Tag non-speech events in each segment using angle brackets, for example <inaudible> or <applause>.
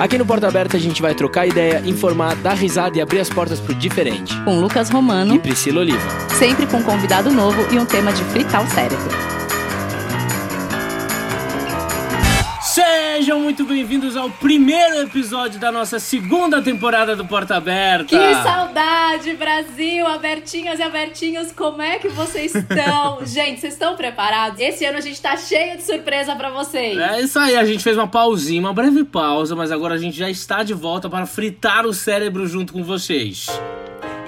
Aqui no Porta Aberta a gente vai trocar ideia, informar, dar risada e abrir as portas pro diferente. Com Lucas Romano E Priscila Oliva. sempre com um convidado novo e um tema de fritar o cérebro. Sejam muito bem-vindos ao primeiro episódio da nossa segunda temporada do Porta Aberta. Que saudade, Brasil! Abertinhas e abertinhos, como é que vocês estão? <laughs> gente, vocês estão preparados? Esse ano a gente tá cheio de surpresa pra vocês. É isso aí, a gente fez uma pausinha, uma breve pausa, mas agora a gente já está de volta para fritar o cérebro junto com vocês.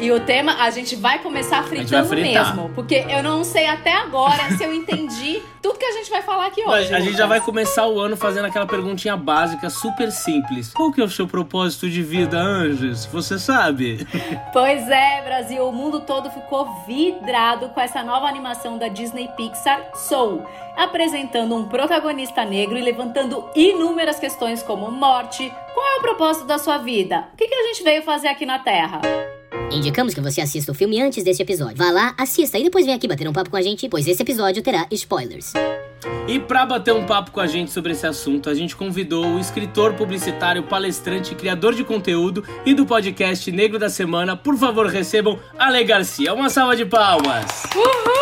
E o tema, a gente vai começar vai fritando fritar. mesmo. Porque eu não sei até agora se eu entendi <laughs> tudo que a gente vai falar aqui hoje. A gente já vai começar o ano fazendo aquela perguntinha básica, super simples. Qual que é o seu propósito de vida, Anjos? Você sabe? <laughs> Pois é, Brasil, o mundo todo ficou vidrado com essa nova animação da Disney Pixar, Soul, apresentando um protagonista negro e levantando inúmeras questões como morte. Qual é o propósito da sua vida? O que, que a gente veio fazer aqui na Terra? Indicamos que você assista o filme antes deste episódio. Vá lá, assista e depois vem aqui bater um papo com a gente, pois esse episódio terá spoilers. E para bater um papo com a gente sobre esse assunto, a gente convidou o escritor, publicitário, palestrante, criador de conteúdo e do podcast Negro da Semana. Por favor, recebam Ale Garcia. Uma salva de palmas.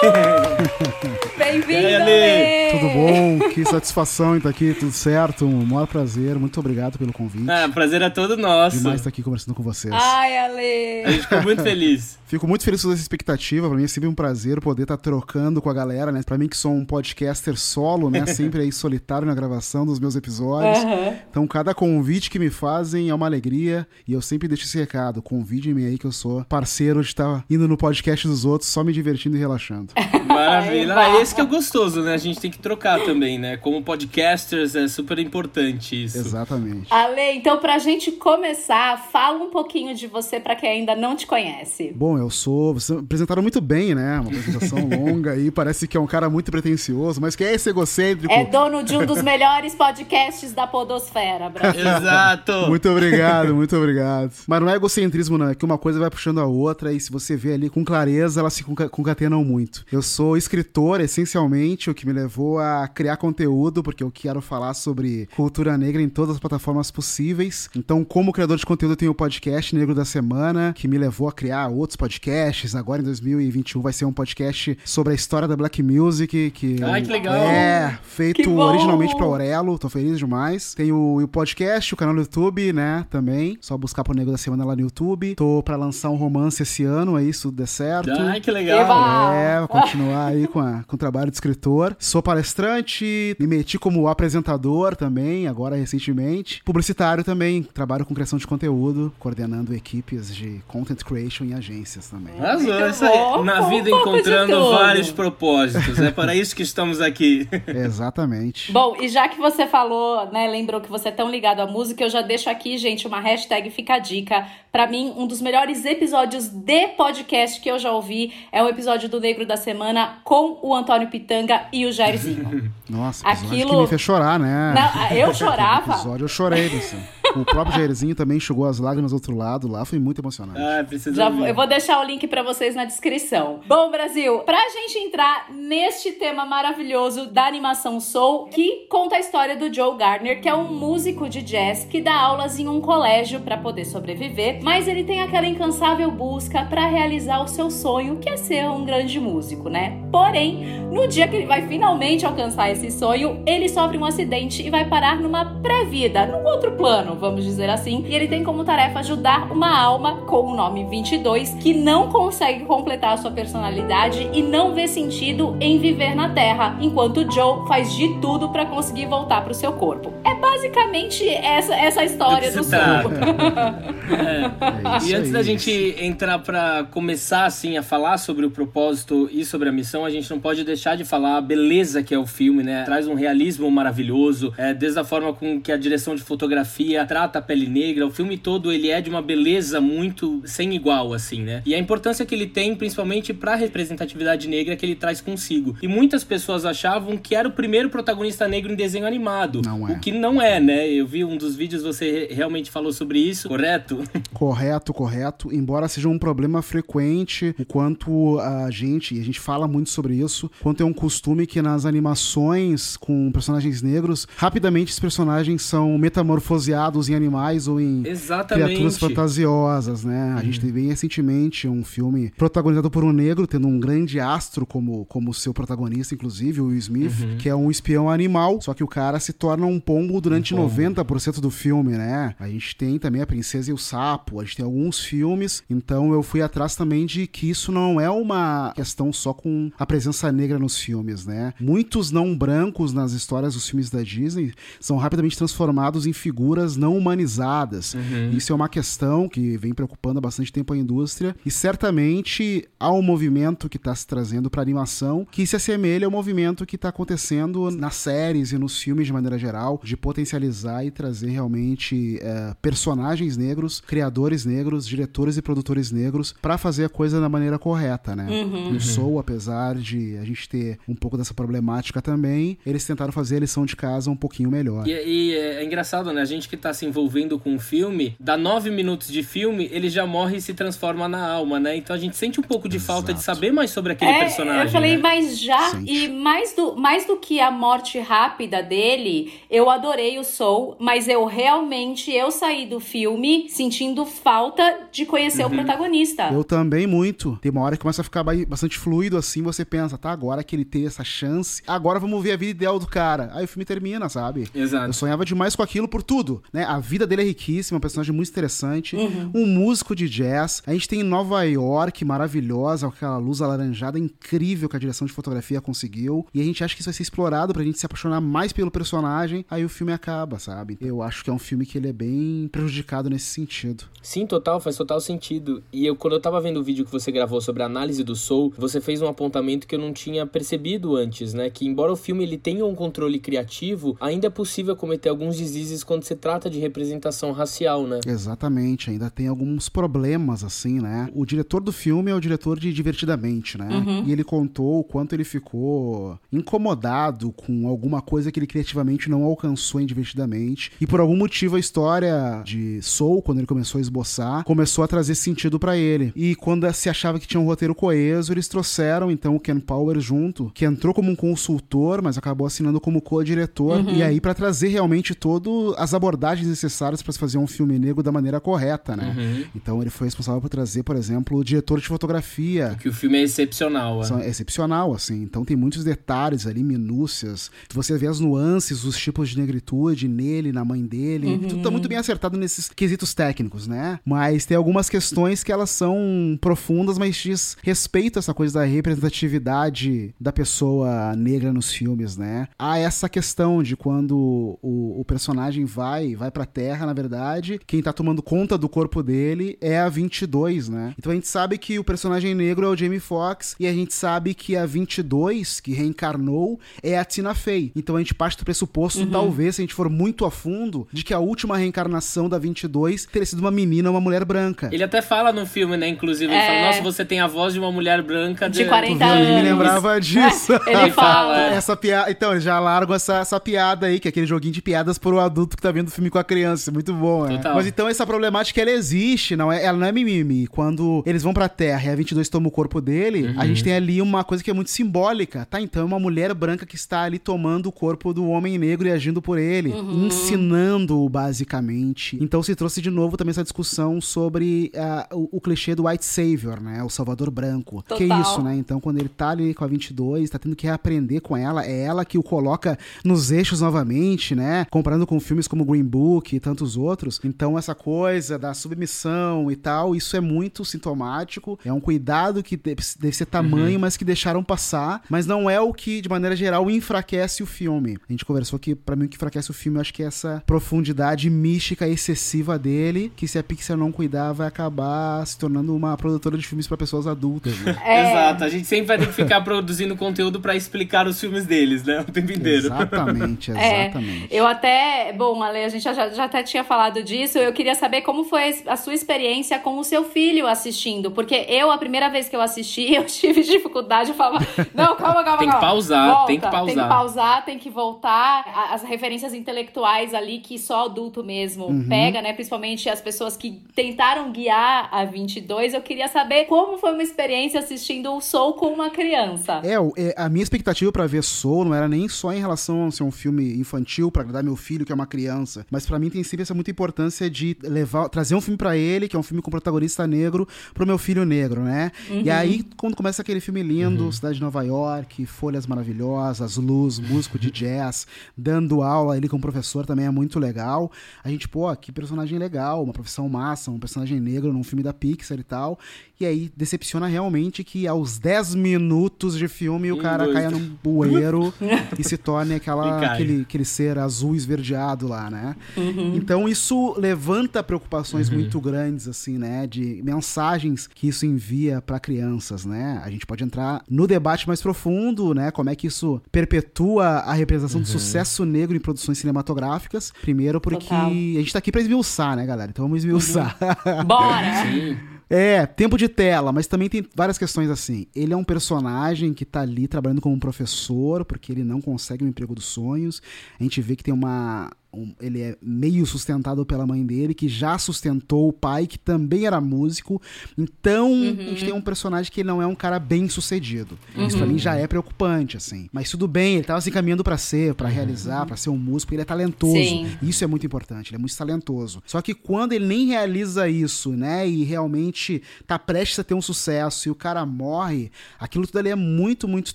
<laughs> <laughs> Bem-vindo, Ale? Tudo bom? Que satisfação em estar aqui, tudo certo? Um maior prazer, muito obrigado pelo convite. Ah, prazer é todo nosso. Demais estar aqui conversando com vocês. Ai, A Ale! gente ficou muito feliz. <laughs> Fico muito feliz com essa expectativa, pra mim é sempre um prazer poder estar trocando com a galera, né? Pra mim que sou um podcaster solo, né? <laughs> Sempre aí solitário na gravação dos meus episódios. Aham. Então cada convite que me fazem é uma alegria e eu sempre deixo esse recado. Convide-me aí que eu sou parceiro de estar indo no podcast dos outros, só me divertindo e relaxando. <laughs> Maravilha. Ah, esse que é o gostoso, né? A gente tem que trocar também, né? Como podcasters é super importante isso. Exatamente. Ale, então pra gente começar, fala um pouquinho de você pra quem ainda não te conhece. Bom, eu sou. Vocês apresentaram muito bem, né? Uma apresentação <laughs> longa aí. Parece que é um cara muito pretencioso, mas que é esse egocêntrico. É dono de um dos melhores podcasts da Podosfera, Brasil. Exato. Muito obrigado, muito obrigado. Mas não é egocentrismo, não. É que uma coisa vai puxando a outra e se você vê ali com clareza, elas se conca- concatenam muito. Eu sou escritor, essencialmente, o que me levou a criar conteúdo, porque eu quero falar sobre cultura negra em todas as plataformas possíveis. Então, como criador de conteúdo, eu tenho o podcast Negro da Semana, que me levou a criar outros podcasts. Agora, em 2021, vai ser um podcast sobre a história da Black Music, que... Ai, que legal. É, feito originalmente pra Aurelo, tô feliz demais. Tem o, o podcast, o canal no YouTube, né, também. Só buscar pro Nego da Semana lá no YouTube. Tô pra lançar um romance esse ano, aí se tudo der certo. Ai, que legal. É, vou continuar aí com, a- com o trabalho de escritor. Sou palestrante, me meti como apresentador também, agora recentemente. Publicitário também, trabalho com criação de conteúdo, coordenando equipes de content creation em agências também. Arrasou, é isso aí. Na vida encontrando vários propósitos. É para isso que estamos aqui. <laughs> Exatamente. Bom, e já que você falou, né, lembrou que você é tão ligado à música, eu já deixo aqui, gente, uma hashtag Fica a Dica. Pra mim, um dos melhores episódios de podcast que eu já ouvi é o episódio do Negro da Semana com o Antônio Pitanga e o Jairzinho. <laughs> Nossa, Aquilo- que me fez chorar, né? Não, eu <laughs> chorava. episódio eu chorei, assim. O próprio Jairzinho também enxugou as lágrimas do outro lado lá, foi muito emocionante. Ah, precisa Já, ouvir. eu vou deixar o link pra vocês na descrição. Bom, Brasil, pra gente entrar neste tema maravilhoso da animação Soul, que conta a história do Joe Gardner, que é um músico de jazz que dá aulas em um colégio pra poder sobreviver, mas ele tem aquela incansável busca pra realizar o seu sonho, que é ser um grande músico, né? Porém, no dia que ele vai finalmente alcançar esse sonho, ele sofre um acidente e vai parar numa pré-vida, num outro plano, vamos dizer assim. E ele tem como tarefa ajudar uma alma com o nome 22 que não consegue completar a sua personalidade e não vê sentido em viver na Terra, enquanto Joe faz de tudo pra conseguir voltar pro seu corpo. É basicamente essa, essa história Do. Soul. <laughs> É isso E antes aí, da isso. gente entrar pra começar assim a falar sobre o propósito e sobre a missão, a gente não pode deixar de falar a beleza que é o filme, né? Traz um realismo maravilhoso, é, desde a forma com que a direção de fotografia trata a pele negra, o filme todo ele é de uma beleza muito sem igual assim, né? E a importância que ele tem principalmente pra representatividade negra que ele traz consigo. E muitas pessoas achavam que era o primeiro protagonista negro em desenho animado, Não é. o que não é, né? Eu vi um dos vídeos você re- realmente falou sobre isso, correto? <laughs> Correto, correto. Embora seja um problema frequente, o quanto a gente, e a gente fala muito sobre isso, quanto é um costume que nas animações com personagens negros, rapidamente esses personagens são metamorfoseados em animais ou em Exatamente. criaturas fantasiosas, né? A gente teve bem recentemente um filme protagonizado por um negro, tendo um grande astro como, como seu protagonista, inclusive, o Will Smith, que é um espião animal, só que o cara se torna um pombo durante Um pombo. 90% do filme, né? A gente tem também a Princesa e o Sapo, a gente tem alguns filmes, então eu fui atrás também de que isso não é uma questão só com a presença negra nos filmes, né? Muitos não brancos nas histórias dos filmes da Disney são rapidamente transformados em figuras não humanizadas. Isso é uma questão que vem preocupando há bastante tempo a indústria e certamente há um movimento que está se trazendo para animação que se assemelha ao movimento que está acontecendo nas séries e nos filmes de maneira geral, de potencializar e trazer realmente eh, personagens negros, criadores negros, diretores e produtores negros para fazer a coisa da maneira correta, né? O Soul, apesar de a gente ter um pouco dessa problemática também, eles tentaram fazer a lição de casa um pouquinho melhor. E, e é engraçado, né? A gente que tá se envolvendo com o filme, dá nove minutos de filme, ele já morre e se transforma na alma, né? Então a gente sente um pouco de falta de Exato. saber mais sobre aquele É, personagem. eu falei, né? mas já, Sente. e mais do, mais do que a morte rápida dele, eu adorei o Soul, mas eu realmente, eu saí do filme sentindo falta de conhecer Uhum. o protagonista. Eu também muito. Tem uma hora que começa a ficar ba- bastante fluido assim, você pensa, tá, agora que ele tem essa chance, agora vamos ver a vida ideal do cara. Aí o filme termina, sabe? Exato. Eu sonhava demais com aquilo por tudo, né? A vida dele é riquíssima, um personagem muito interessante, Uhum. um músico de jazz. A gente tem Nova York, maravilhosa, com aquela luz alaranjada incrível que a direção de fotografia conseguiu. E a gente acha que isso vai ser explorado pra gente se apaixonar mais pelo personagem. Aí o filme acaba, sabe? Eu acho que é um filme que ele é bem prejudicado nesse sentido. Sim, total, faz total sentido. E eu, quando eu tava vendo o vídeo que você gravou sobre a análise do Soul, você fez um apontamento que eu não tinha percebido antes, né? Que embora o filme ele tenha um controle criativo, ainda é possível cometer alguns deslizes quando se trata de representação racial, né? Exatamente, ainda tem alguns problemas, assim, né? O diretor do filme é o diretor de Divertidamente, né? E ele contou o quanto ele ficou incomodado com alguma coisa que ele criativamente não alcançou em Divertidamente. E por algum motivo a história de Soul, quando ele começou a esboçar, começou a trazer sentido pra ele. E quando se achava que tinha um roteiro coeso, eles trouxeram então o Ken Power junto, que entrou como um consultor, mas acabou assinando como co-diretor. E aí pra trazer realmente todas as abordagens necessárias pra se fazer um filme negro da maneira correta, né? Então ele foi responsável por trazer, por exemplo, o diretor de fotografia. Que o filme é excepcional, é. É excepcional, assim. Então tem muitos detalhes ali, minúcias. Você vê as nuances, os tipos de negritude nele, na mãe dele. Tudo tá muito bem acertado nesses quesitos técnicos, né? Mas tem algumas questões que elas são profundas, mas diz respeito a essa coisa da representatividade da pessoa negra nos filmes, né? Há essa questão de quando o, o personagem vai, vai pra Terra, na verdade, quem tá tomando conta do corpo dele é a 22, né? Então a gente sabe que o personagem negro é o Jamie Foxx e a gente sabe que a 22, que reencarnou, é a Tina Fey. Então a gente parte do pressuposto, talvez, se a gente for muito a fundo, de que a última reencarnação da 22 teria sido uma menina, uma mulher branca. Ele até fala no filme, né? Inclusive, ele fala, nossa, você tem a voz de uma mulher branca De de, 40 Tu viu? Eu nem me anos. lembrava <laughs> disso. Ele fala. Essa piada. Então, eles já largam essa, essa piada aí, que é aquele joguinho de piadas pro adulto que tá vendo o filme com a criança. Muito bom, né? Total. Mas então essa problemática ela existe, não é? Ela não é mimimi. Quando eles vão pra Terra e a 22 toma o corpo dele, a gente tem ali uma coisa que é muito simbólica, tá? Então é uma mulher branca que está ali tomando o corpo do homem negro e agindo por ele, ensinando-o basicamente. Então se trouxe de novo também essa discussão sobre ah, o, o clichê do white savior, né? O salvador branco. Que Total. isso, né? Então, quando ele tá ali com a 22, tá tendo que reaprender com ela, é ela que o coloca nos eixos novamente, né? Comparando com filmes como Green Book e tantos outros. Então, essa coisa da submissão e tal, isso é muito sintomático. É um cuidado que deve, deve ser tamanho, mas que deixaram passar. Mas não é o que, de maneira geral, enfraquece o filme. A gente conversou que, pra mim, o que enfraquece o filme, eu acho que é essa profundidade mística excessiva dele, que se a Pixar não cuidar, vai acabar se tornando uma produtora de filmes pra pessoas adultas, né? É. Exato, a gente sempre vai ter que ficar produzindo conteúdo pra explicar os filmes deles, né? O tempo inteiro. Exatamente, <laughs> É, exatamente. eu até, bom, Ale, a gente já, já até tinha falado disso. Eu queria saber como foi a sua experiência com o seu filho assistindo, porque eu, a primeira vez que eu assisti, <laughs> eu tive dificuldade. Eu falava, não, calma, calma, Tem que calma. pausar, Volta, tem que pausar. Tem que pausar, tem que voltar. As referências intelectuais ali que só adulto mesmo Uhum. pega, né? Principalmente as pessoas que tentaram guiar a 22. Eu queria saber como foi uma experiência assistindo o Soul com uma criança. É, o- é, a minha expectativa pra ver Soul não era nem só em relação a ser um filme infantil pra agradar meu filho, que é uma criança, mas para mim tem sempre essa muita importância de levar, trazer um filme para ele, que é um filme com protagonista negro, pro meu filho negro, né? Uhum. E aí, quando começa aquele filme lindo, uhum. Cidade de Nova York, folhas maravilhosas, luz, músico de jazz, dando aula ele como professor também é muito legal. A gente, pô, que personagem legal, uma profissão massa, um personagem negro num filme da Pixar e tal. E aí decepciona realmente que aos 10 minutos de filme o cara dois. caia num bueiro <laughs> e se torne aquela, aquele, aquele ser azul esverdeado lá, né? Uhum. Então isso levanta preocupações uhum. muito grandes, assim, né? De mensagens que isso envia para crianças, né? A gente pode entrar no debate mais profundo, né? Como é que isso perpetua a representação uhum. do sucesso negro em produções cinematográficas. Primeiro porque Total. a gente tá aqui pra esmiuçar, né, galera? Então vamos esmiuçar. Uhum. Bora! <laughs> Sim. É, tempo de tela, mas também tem várias questões assim. Ele é um personagem que tá ali trabalhando como professor, porque ele não consegue um emprego dos sonhos. A gente vê que tem uma, um, ele é meio sustentado pela mãe dele, que já sustentou o pai, que também era músico. Então, uhum. a gente tem um personagem que não é um cara bem sucedido. Uhum. Isso pra mim já é preocupante, assim. Mas tudo bem, ele tava se encaminhando para ser, para uhum. realizar, para ser um músico, ele é talentoso. Sim. Isso é muito importante, ele é muito talentoso. Só que quando ele nem realiza isso, né, e realmente tá prestes a ter um sucesso e o cara morre, aquilo tudo ali é muito, muito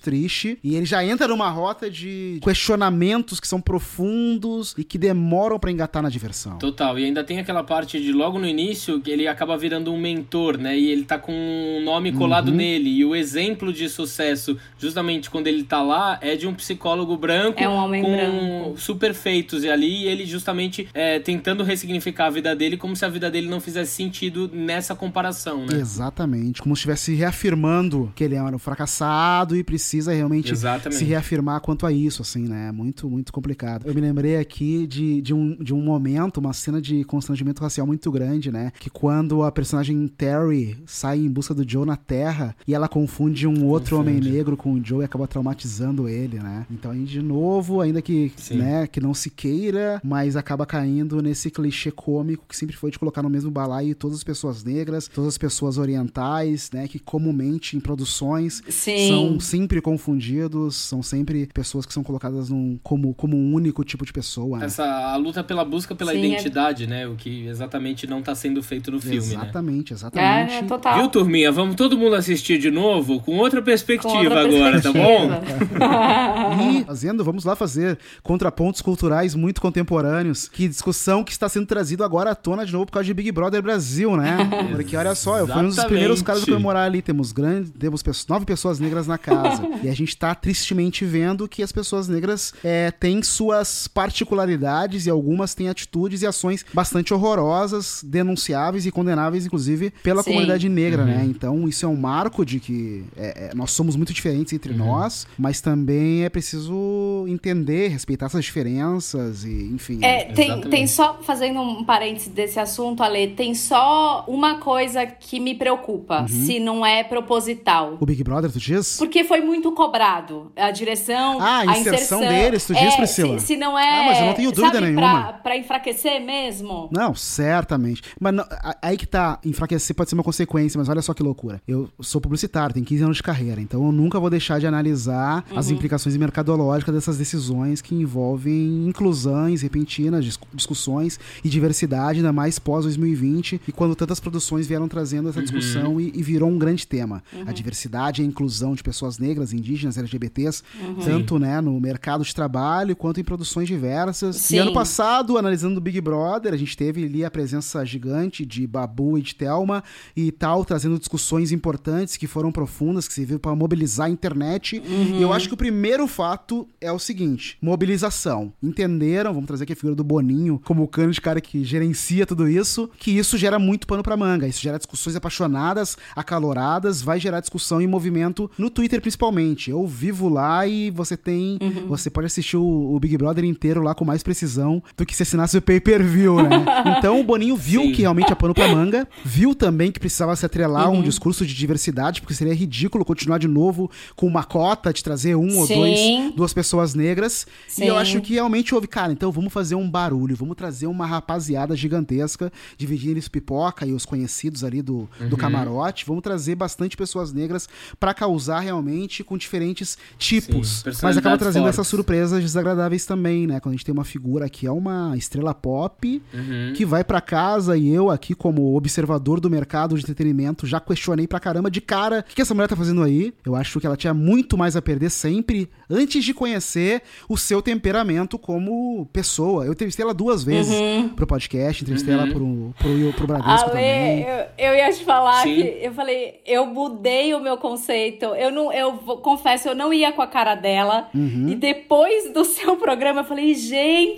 triste. E ele já entra numa rota de questionamentos que são profundos e que demoram para engatar na diversão. Total, e ainda tem aquela parte de logo no início que ele acaba virando um mentor, né? E ele tá com um nome colado uhum. nele. E o exemplo de sucesso, justamente quando ele tá lá, é de um psicólogo branco é um homem com branco. super feitos e ali, e ele justamente é, tentando ressignificar a vida dele como se a vida dele não fizesse sentido nessa comparação, né? Exatamente, como se estivesse reafirmando que ele é um fracassado e precisa realmente Exatamente. se reafirmar quanto a isso, assim, né? Muito, muito complicado. Eu me lembrei aqui de de, de, um, de um momento, uma cena de constrangimento racial muito grande, né? Que quando a personagem Terry sai em busca do Joe na Terra e ela confunde um outro confunde. homem negro com o Joe e acaba traumatizando ele, né? Então aí, de novo, ainda que, né, que não se queira, mas acaba caindo nesse clichê cômico que sempre foi de colocar no mesmo balaio todas as pessoas negras, todas as pessoas orientais, né? Que comumente em produções Sim. são sempre confundidos, são sempre pessoas que são colocadas num, como, como um único tipo de pessoa. Né? Essa a luta pela busca pela Sim, é identidade, é... né? O que exatamente não está sendo feito no filme, exatamente, né? Exatamente, é, é, total. Viu, turminha? Vamos todo mundo assistir de novo com outra perspectiva com outra agora, tá perspectiva. tá bom? <laughs> e fazendo, vamos lá fazer contrapontos culturais muito contemporâneos. Que discussão que está sendo trazido agora à tona de novo por causa de Big Brother Brasil, né? <laughs> Porque olha só, eu fui um dos primeiros caras a comemorar ali. Temos grandes, temos nove pessoas negras na casa. <laughs> e a gente está tristemente vendo que as pessoas negras é, têm suas particularidades e algumas têm atitudes e ações bastante horrorosas, denunciáveis e condenáveis, inclusive, pela Sim. comunidade negra, né? uhum. né? Então, isso é um marco de que é, é, nós somos muito diferentes entre uhum. nós, mas também é preciso entender, respeitar essas diferenças e, enfim. É, tem, tem só, fazendo um parênteses desse assunto, Ale, tem só uma coisa que me preocupa, uhum. se não é proposital. O Big Brother, tu diz? Porque foi muito cobrado. A direção, ah, a inserção, inserção deles, tu diz, é, Priscila? Se, se não é... Ah, mas eu não tenho dúvida dúvida sabe, nenhuma. Pra, pra enfraquecer mesmo? Não, certamente. Mas não, aí que tá, enfraquecer pode ser uma consequência, mas olha só que loucura. Eu sou publicitário, tenho 15 anos de carreira, então eu nunca vou deixar de analisar uhum. as implicações mercadológicas dessas decisões que envolvem inclusões repentinas, discussões e diversidade, ainda mais pós-2020, e quando tantas produções vieram trazendo essa uhum. discussão uhum. e, e, virou um grande tema. Uhum. A diversidade e a inclusão de pessoas negras, indígenas, LGBTs, uhum. tanto né, no mercado de trabalho quanto em produções diversas. Sim. E ano passado, analisando o Big Brother, a gente teve ali a presença gigante de Babu e de Thelma e tal, trazendo discussões importantes que foram profundas, que serviram para mobilizar a internet. Uhum. E eu acho que o primeiro fato é o seguinte: mobilização. Entenderam, vamos trazer aqui a figura do Boninho como o cano de cara que gerencia tudo isso, que isso gera muito pano para manga. Isso gera discussões apaixonadas, acaloradas, vai gerar discussão e movimento no Twitter principalmente. Eu vivo lá e você tem, uhum. você pode assistir o, o Big Brother inteiro lá com mais precisão precisão do que se assinasse o pay-per-view, né? <laughs> Então o Boninho viu Sim. que realmente é pano pra manga, viu também que precisava se atrelar uhum. um discurso de diversidade, porque seria ridículo continuar de novo com uma cota de trazer um Sim. ou dois, duas pessoas negras. Sim. E eu acho que realmente houve, cara, então vamos fazer um barulho, vamos trazer uma rapaziada gigantesca, dividir eles pipoca e os conhecidos ali do, uhum. do camarote, vamos trazer bastante pessoas negras para causar realmente com diferentes tipos. Mas acaba trazendo fortes. essas surpresas desagradáveis também, né? Quando a gente tem uma figura figura que é uma estrela pop Uhum. que vai pra casa e eu aqui como observador do mercado de entretenimento já questionei pra caramba de cara, o que, que essa mulher tá fazendo aí? Eu acho que ela tinha muito mais a perder sempre antes de conhecer o seu temperamento como pessoa. Eu entrevistei ela duas vezes pro podcast, entrevistei ela pro, pro, pro Bradesco também. Ale, eu, eu ia te falar Sim. que eu falei, eu mudei o meu conceito. Eu não, eu vou- confesso, eu não ia com a cara dela. Uhum. E depois do <laughs> seu programa, eu falei, gente,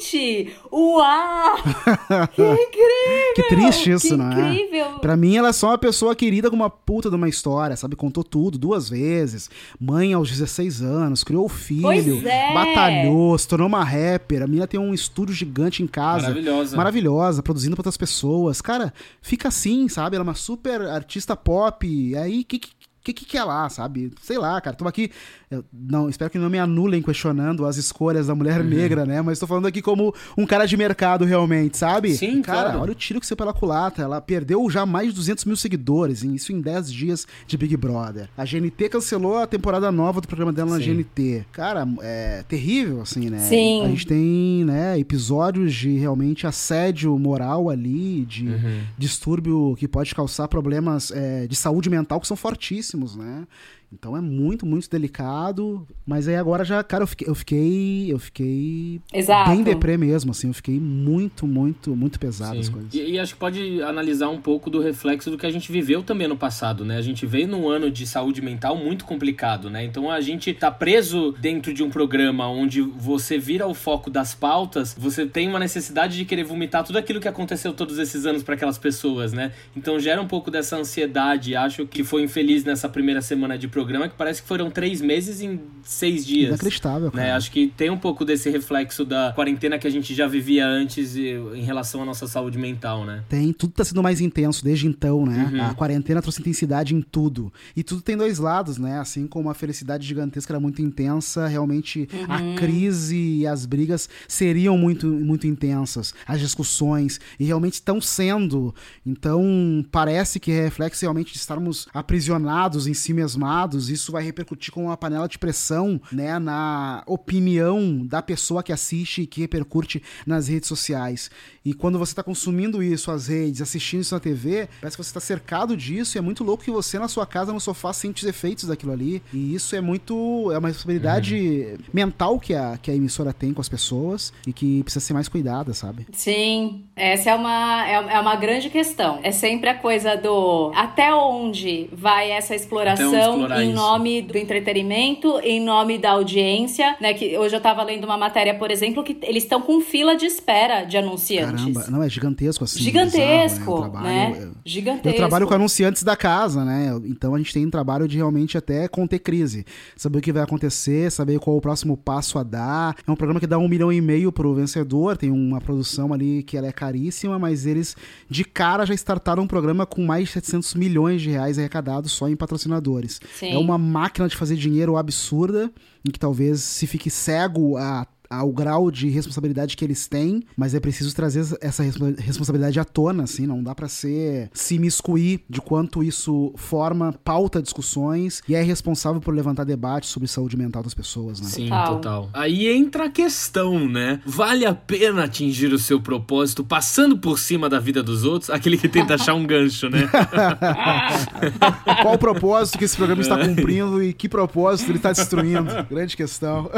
uau! <laughs> que incrível! Que triste isso, que não é? incrível! Pra mim, ela é só uma pessoa querida com uma puta de uma história, sabe? Contou tudo duas vezes. Mãe aos 16 anos, criou o filho, Pois é. batalhou, se tornou uma rapper. A menina tem um estúdio gigante em casa. Maravilhosa. Maravilhosa, produzindo pra outras pessoas. Cara, fica assim, sabe? Ela é uma super artista pop. Aí, que que. que que que é lá, sabe? Sei lá, cara. Tô aqui. Eu não, espero que não me anulem questionando as escolhas da mulher Uhum. negra, né? Mas tô falando aqui como um cara de mercado, realmente, sabe? Sim, cara, claro. olha o tiro que saiu pela culata. Ela perdeu já mais de 200 mil seguidores, isso em 10 dias de Big Brother. A GNT cancelou a temporada nova do programa dela na Sim. GNT. Cara, é terrível, assim, né? Sim. A gente tem, né, episódios de realmente assédio moral ali, de Uhum. distúrbio que pode causar problemas é, de saúde mental que são fortíssimos, né? Então é muito, muito delicado. Mas aí agora já, cara, eu fiquei. Eu fiquei, eu fiquei Exato. bem deprê mesmo, assim. Eu fiquei muito, muito, muito pesado as Sim. coisas. E, e acho que pode analisar um pouco do reflexo do que a gente viveu também no passado, né? A gente veio num ano de saúde mental muito complicado, né? Então a gente tá preso dentro de um programa onde você vira o foco das pautas, você tem uma necessidade de querer vomitar tudo aquilo que aconteceu todos esses anos para aquelas pessoas, né? Então gera um pouco dessa ansiedade. Acho que foi infeliz nessa primeira semana de programa, que parece que foram três meses em seis dias. Inacreditável, cara. Né? Acho que tem um pouco desse reflexo da quarentena que a gente já vivia antes em relação à nossa saúde mental, né? Tem, tudo tá sendo mais intenso desde então, né? Uhum. A quarentena trouxe intensidade em tudo. E tudo tem dois lados, né? Assim como a felicidade gigantesca era muito intensa, realmente a crise e as brigas seriam muito, muito intensas. As discussões. E realmente estão sendo. Então, parece que é reflexo realmente de estarmos aprisionados em si mesmados. Isso vai repercutir com uma panela de pressão, né? Na opinião da pessoa que assiste e que repercute nas redes sociais. E quando você tá consumindo isso, as redes, assistindo isso na TV, parece que você tá cercado disso e é muito louco que você na sua casa, no sofá, sente os efeitos daquilo ali. E isso é muito. É uma responsabilidade mental que a, que a emissora tem com as pessoas e que precisa ser mais cuidada, sabe? Sim, essa é uma, é, é uma grande questão. É sempre a coisa do até onde vai essa exploração em isso. nome do entretenimento, em nome da audiência, né? Que hoje eu tava lendo uma matéria, por exemplo, que eles estão com fila de espera de anunciantes. Caramba, não, é gigantesco assim. Gigantesco, bizarro, né? O trabalho, né? eu- Gigantesco. Eu trabalho com anunciantes da casa, né? Então a gente tem um trabalho de realmente até conter crise. Saber o que vai acontecer, saber qual o próximo passo a dar. É um programa que dá um milhão e meio pro vencedor, tem uma produção ali que ela é caríssima, mas eles de cara já startaram um programa com mais de 700 milhões de reais arrecadados só em patrocinadores. Sim. É uma máquina de fazer dinheiro absurda, em que talvez se fique cego a ao grau de responsabilidade que eles têm, mas é preciso trazer essa respo- responsabilidade à tona, assim, não dá pra ser se imiscuir de quanto isso forma, pauta discussões e é responsável por levantar debate sobre saúde mental das pessoas, né? Sim, Total. total. Aí entra a questão, né? Vale a pena atingir o seu propósito passando por cima da vida dos outros? Aquele que tenta achar um gancho, né? <laughs> Qual o propósito que esse programa está cumprindo e que propósito ele está destruindo? <laughs> Grande questão.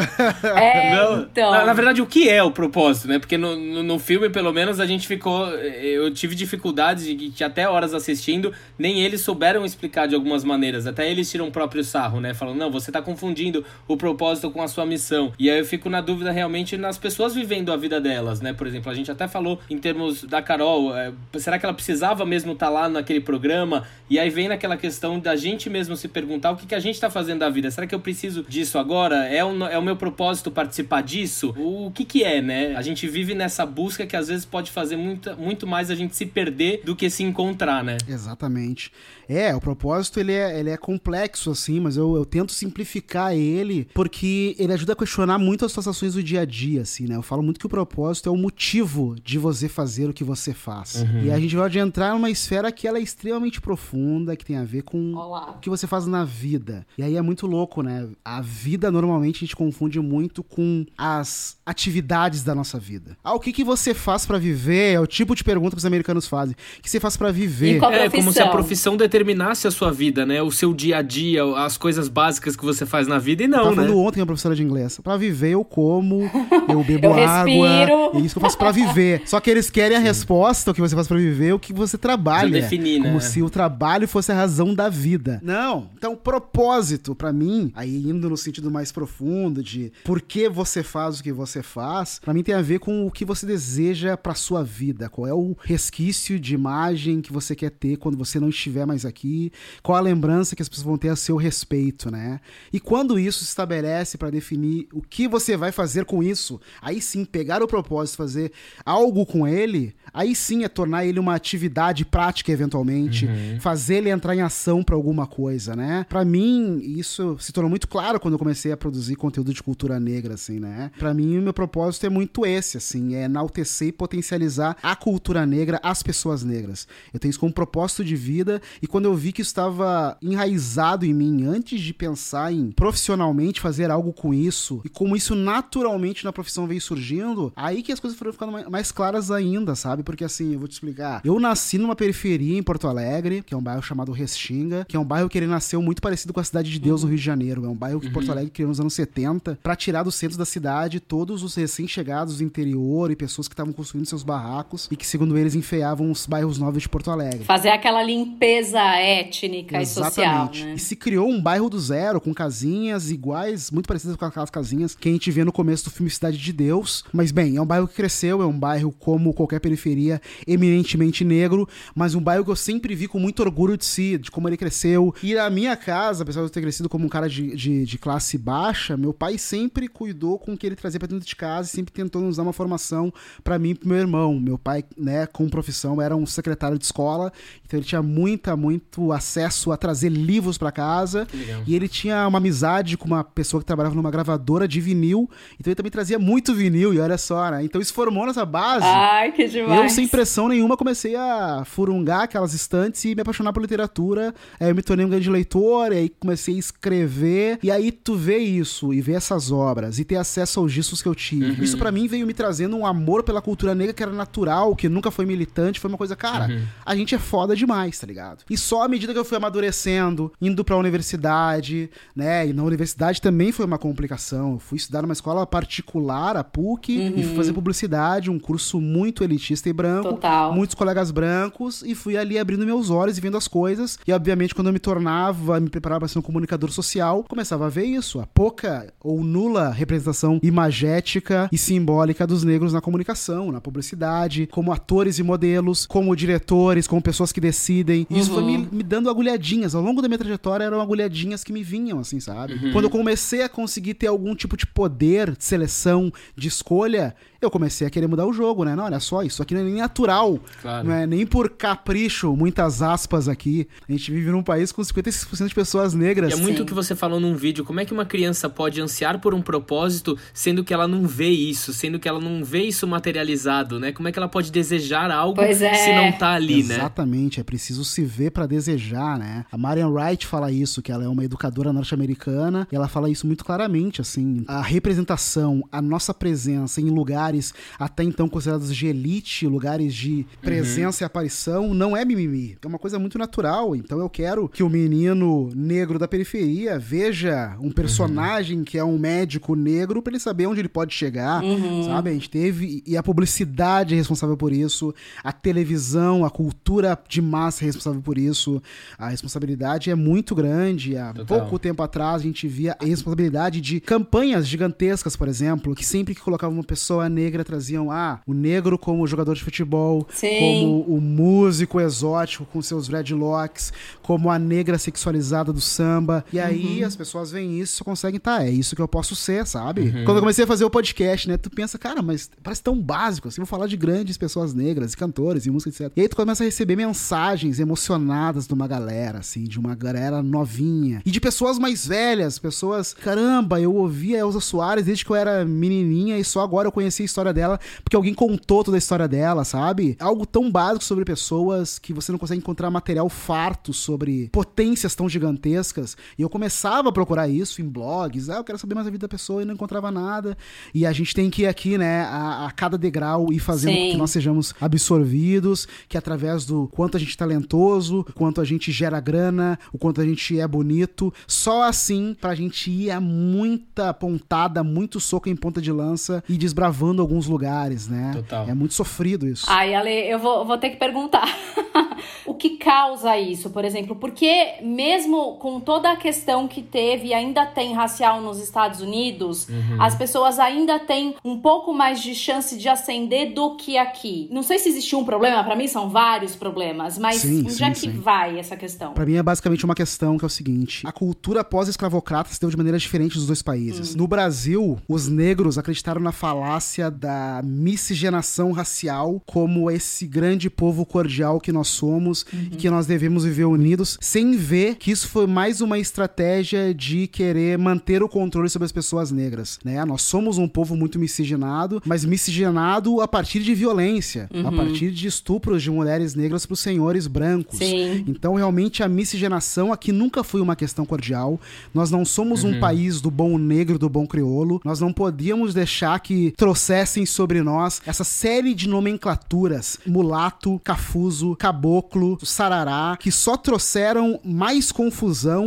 É, Não, então. na, na verdade, o que é o propósito, né? Porque no, no, no filme, pelo menos, a gente ficou. Eu tive dificuldades de que até horas assistindo, nem eles souberam explicar de algumas maneiras. Até eles tiram o próprio sarro, né? Falando, não, você tá confundindo o propósito com a sua missão. E aí eu fico na dúvida realmente nas pessoas vivendo a vida delas, né? Por exemplo, a gente até falou em termos da Carol, é, será que ela precisava mesmo estar lá naquele programa? E aí vem naquela questão da gente mesmo se perguntar o que, que a gente tá fazendo da vida. Será que eu preciso disso agora? É o, é o meu propósito participar disso? O que que é, né? A gente vive nessa busca que às vezes pode fazer muito, muito mais a gente se perder do que se encontrar, né? Exatamente. É, o propósito ele é, ele é complexo, assim, mas eu, eu tento simplificar ele porque ele ajuda a questionar muito as suas ações do dia a dia, assim, né? Eu falo muito que o propósito é o motivo de você fazer o que você faz. E a gente pode entrar numa esfera que ela é extremamente profunda, que tem a ver com Olá. o que você faz na vida. E aí é muito louco, né? A vida normalmente a gente confunde muito com a as atividades da nossa vida. Ah, o que, que você faz para viver? É o tipo de pergunta que os americanos fazem. O que você faz para viver? É como se a profissão determinasse a sua vida, né? O seu dia a dia, as coisas básicas que você faz na vida e não, eu tava né? falando ontem a professora de inglês. Para viver eu como, <laughs> eu bebo eu água. É isso que eu faço para viver. Só que eles querem a resposta, o que você faz para viver, o que você trabalha. definir, né? Como se o trabalho fosse a razão da vida. Não. Então, propósito para mim, aí indo no sentido mais profundo de por que você faz o que você faz, para mim tem a ver com o que você deseja para sua vida, qual é o resquício de imagem que você quer ter quando você não estiver mais aqui, qual a lembrança que as pessoas vão ter a seu respeito, né? E quando isso se estabelece para definir o que você vai fazer com isso, aí sim pegar o propósito, fazer algo com ele, aí sim é tornar ele uma atividade prática eventualmente, uhum. fazer ele entrar em ação para alguma coisa, né? Para mim isso se tornou muito claro quando eu comecei a produzir conteúdo de cultura negra, assim, né? Para mim o meu propósito é muito esse, assim, é enaltecer e potencializar a cultura negra, as pessoas negras. Eu tenho isso como propósito de vida e quando eu vi que estava enraizado em mim antes de pensar em profissionalmente fazer algo com isso e como isso naturalmente na profissão veio surgindo, aí que as coisas foram ficando mais claras ainda, sabe? Porque assim, eu vou te explicar. Eu nasci numa periferia em Porto Alegre, que é um bairro chamado Restinga, que é um bairro que ele nasceu muito parecido com a Cidade de Deus, no Rio de Janeiro. É um bairro que uhum. Porto Alegre criou nos anos 70 para tirar do centro da cidade todos os recém-chegados do interior e pessoas que estavam construindo seus barracos e que, segundo eles, enfeiavam os bairros novos de Porto Alegre. Fazer aquela limpeza étnica Exatamente. e social. Né? E se criou um bairro do zero, com casinhas iguais, muito parecidas com aquelas casinhas que a gente vê no começo do filme Cidade de Deus. Mas, bem, é um bairro que cresceu, é um bairro como qualquer periferia, eminentemente negro, mas um bairro que eu sempre vi com muito orgulho de si, de como ele cresceu. E a minha casa, apesar de eu ter crescido como um cara de, de, de classe baixa, meu pai sempre cuidou com que ele trazia pra dentro de casa e sempre tentou nos dar uma formação para mim e pro meu irmão. Meu pai, né, com profissão, era um secretário de escola, então ele tinha muita, muito acesso a trazer livros para casa. E ele tinha uma amizade com uma pessoa que trabalhava numa gravadora de vinil, então ele também trazia muito vinil, e olha só, né? Então isso formou nessa base. Ai, que demais. Eu, sem pressão nenhuma, comecei a furungar aquelas estantes e me apaixonar por literatura. Aí eu me tornei um grande leitor, e aí comecei a escrever. E aí tu vê isso, e vê essas obras, e ter acesso aos discos que eu tive. Uhum. Isso para mim veio me trazendo um amor pela cultura negra que era natural, que nunca foi militante, foi uma coisa, cara, uhum. a gente é foda demais, tá ligado? E só à medida que eu fui amadurecendo, indo pra universidade, né? E na universidade também foi uma complicação. Eu fui estudar numa escola particular, a PUC, uhum. e fui fazer publicidade, um curso muito elitista e branco. Total. Muitos colegas brancos, e fui ali abrindo meus olhos e vendo as coisas. E obviamente, quando eu me tornava, me preparava para ser um comunicador social, começava a ver isso, a pouca ou nula representação imagética e simbólica dos negros na comunicação, na publicidade, como atores e modelos, como diretores, como pessoas que decidem. E isso foi me, uhum. me, dando agulhadinhas. Ao longo da minha trajetória eram agulhadinhas que me vinham, assim, sabe? Uhum. Quando eu comecei a conseguir ter algum tipo de poder de seleção, de escolha, eu comecei a querer mudar o jogo, né? Não, olha só, isso aqui não é nem natural. Claro. Não é nem por capricho, muitas aspas aqui. A gente vive num país com 56% de pessoas negras. E é muito o que você falou num vídeo. Como é que uma criança pode ansiar por um propósito, sendo que ela não vê isso, sendo que ela não vê isso materializado, né? Como é que ela pode desejar algo é. se não tá ali, Exatamente, né? Exatamente, é preciso se ver para desejar, né? A Marian Wright fala isso, que ela é uma educadora norte-americana, e ela fala isso muito claramente, assim, a representação, a nossa presença em lugares lugares até então considerados de elite, lugares de presença uhum. e aparição, não é mimimi. É uma coisa muito natural. Então eu quero que o menino negro da periferia veja um personagem uhum. que é um médico negro para ele saber onde ele pode chegar, uhum. sabe? A gente teve e a publicidade é responsável por isso, a televisão, a cultura de massa é responsável por isso. A responsabilidade é muito grande. Há Total. pouco tempo atrás a gente via a responsabilidade de campanhas gigantescas, por exemplo, que sempre que colocava uma pessoa negra negra traziam ah, o negro como jogador de futebol, Sim. como o músico exótico com seus dreadlocks, como a negra sexualizada do samba. E aí uhum. as pessoas veem isso e conseguem, tá, é isso que eu posso ser, sabe? Uhum. Quando eu comecei a fazer o podcast, né, tu pensa, cara, mas parece tão básico, assim, vou falar de grandes pessoas negras, cantores e música, etc. E aí tu começa a receber mensagens emocionadas de uma galera, assim, de uma galera novinha. E de pessoas mais velhas, pessoas, caramba, eu ouvia Elza Soares desde que eu era menininha e só agora eu conheci história dela porque alguém contou toda a história dela, sabe? Algo tão básico sobre pessoas que você não consegue encontrar material farto sobre potências tão gigantescas. E eu começava a procurar isso em blogs. Ah, eu quero saber mais a vida da pessoa e não encontrava nada. E a gente tem que ir aqui, né, a, a cada degrau ir fazendo Sim. com que nós sejamos absorvidos, que através do quanto a gente é talentoso, o quanto a gente gera grana, o quanto a gente é bonito, só assim pra gente ir a muita pontada, muito soco em ponta de lança e desbravando alguns lugares, né? Total. É muito sofrido isso. Ai, Ale, eu vou, vou ter que perguntar. <laughs> o que causa isso, por exemplo? Porque mesmo com toda a questão que teve e ainda tem racial nos Estados Unidos, Uhum. as pessoas ainda têm um pouco mais de chance de ascender do que aqui. Não sei se existe um problema, pra mim são vários problemas, mas Sim, onde sim, é que sim. vai essa questão? Pra mim é basicamente uma questão que é o seguinte: a cultura pós-escravocrata se deu de maneiras diferentes nos dois países. No Brasil, os negros acreditaram na falácia da miscigenação racial como esse grande povo cordial que nós somos e que nós devemos viver unidos, sem ver que isso foi mais uma estratégia de querer manter o controle sobre as pessoas negras, né? Nós somos um povo muito miscigenado, mas miscigenado a partir de violência, a partir de estupros de mulheres negras para os senhores brancos. Sim. Então, realmente, a miscigenação aqui nunca foi uma questão cordial. Nós não somos um país do bom negro, do bom crioulo. Nós não podíamos deixar que trouxessem sobre nós essa série de nomenclaturas: mulato, cafuso, caboclo, sarará, que só trouxeram mais confusão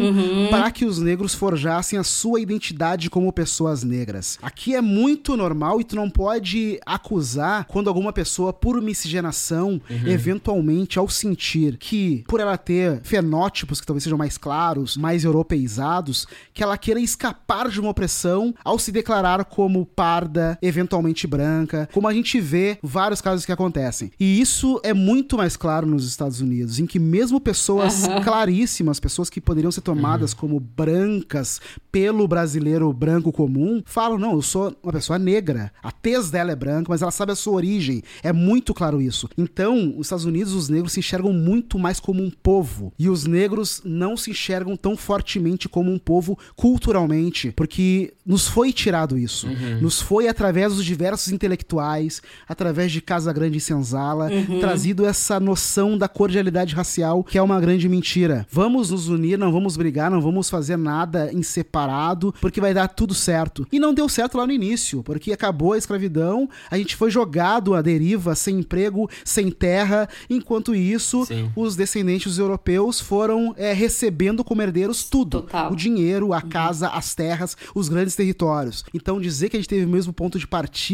para que os negros forjassem a sua identidade como pessoas negras. Aqui é muito normal e tu não pode acusar quando alguma pessoa, por miscigenação, eventualmente, ao sentir que, por ela ter fenótipos que talvez sejam mais claros, mais europeizados, que ela queira escapar de uma opressão ao se declarar como parda, eventualmente branca, como a gente vê vários casos que acontecem. E isso é muito mais claro nos Estados Unidos, em que mesmo pessoas claríssimas, pessoas que poderiam ser tomadas como brancas pelo brasileiro branco comum, falam: não, eu sou uma pessoa negra. A tez dela é branca, mas ela sabe a sua origem. É muito claro isso. Então, os Estados Unidos, os negros se enxergam muito mais como um povo. E os negros não se enxergam tão fortemente como um povo culturalmente, porque nos foi tirado isso. Nos foi através dos diversos intelectuais, através de Casa Grande e Senzala, trazido essa noção da cordialidade racial, que é uma grande mentira. Vamos nos unir, não vamos brigar, não vamos fazer nada em separado, porque vai dar tudo certo. E não deu certo lá no início, porque acabou a escravidão, a gente foi jogado à deriva, sem emprego, sem terra, enquanto isso, Sim. os descendentes europeus foram é, recebendo como herdeiros tudo: Total. o dinheiro, a casa, as terras, os grandes territórios. Então, dizer que a gente teve o mesmo ponto de partida,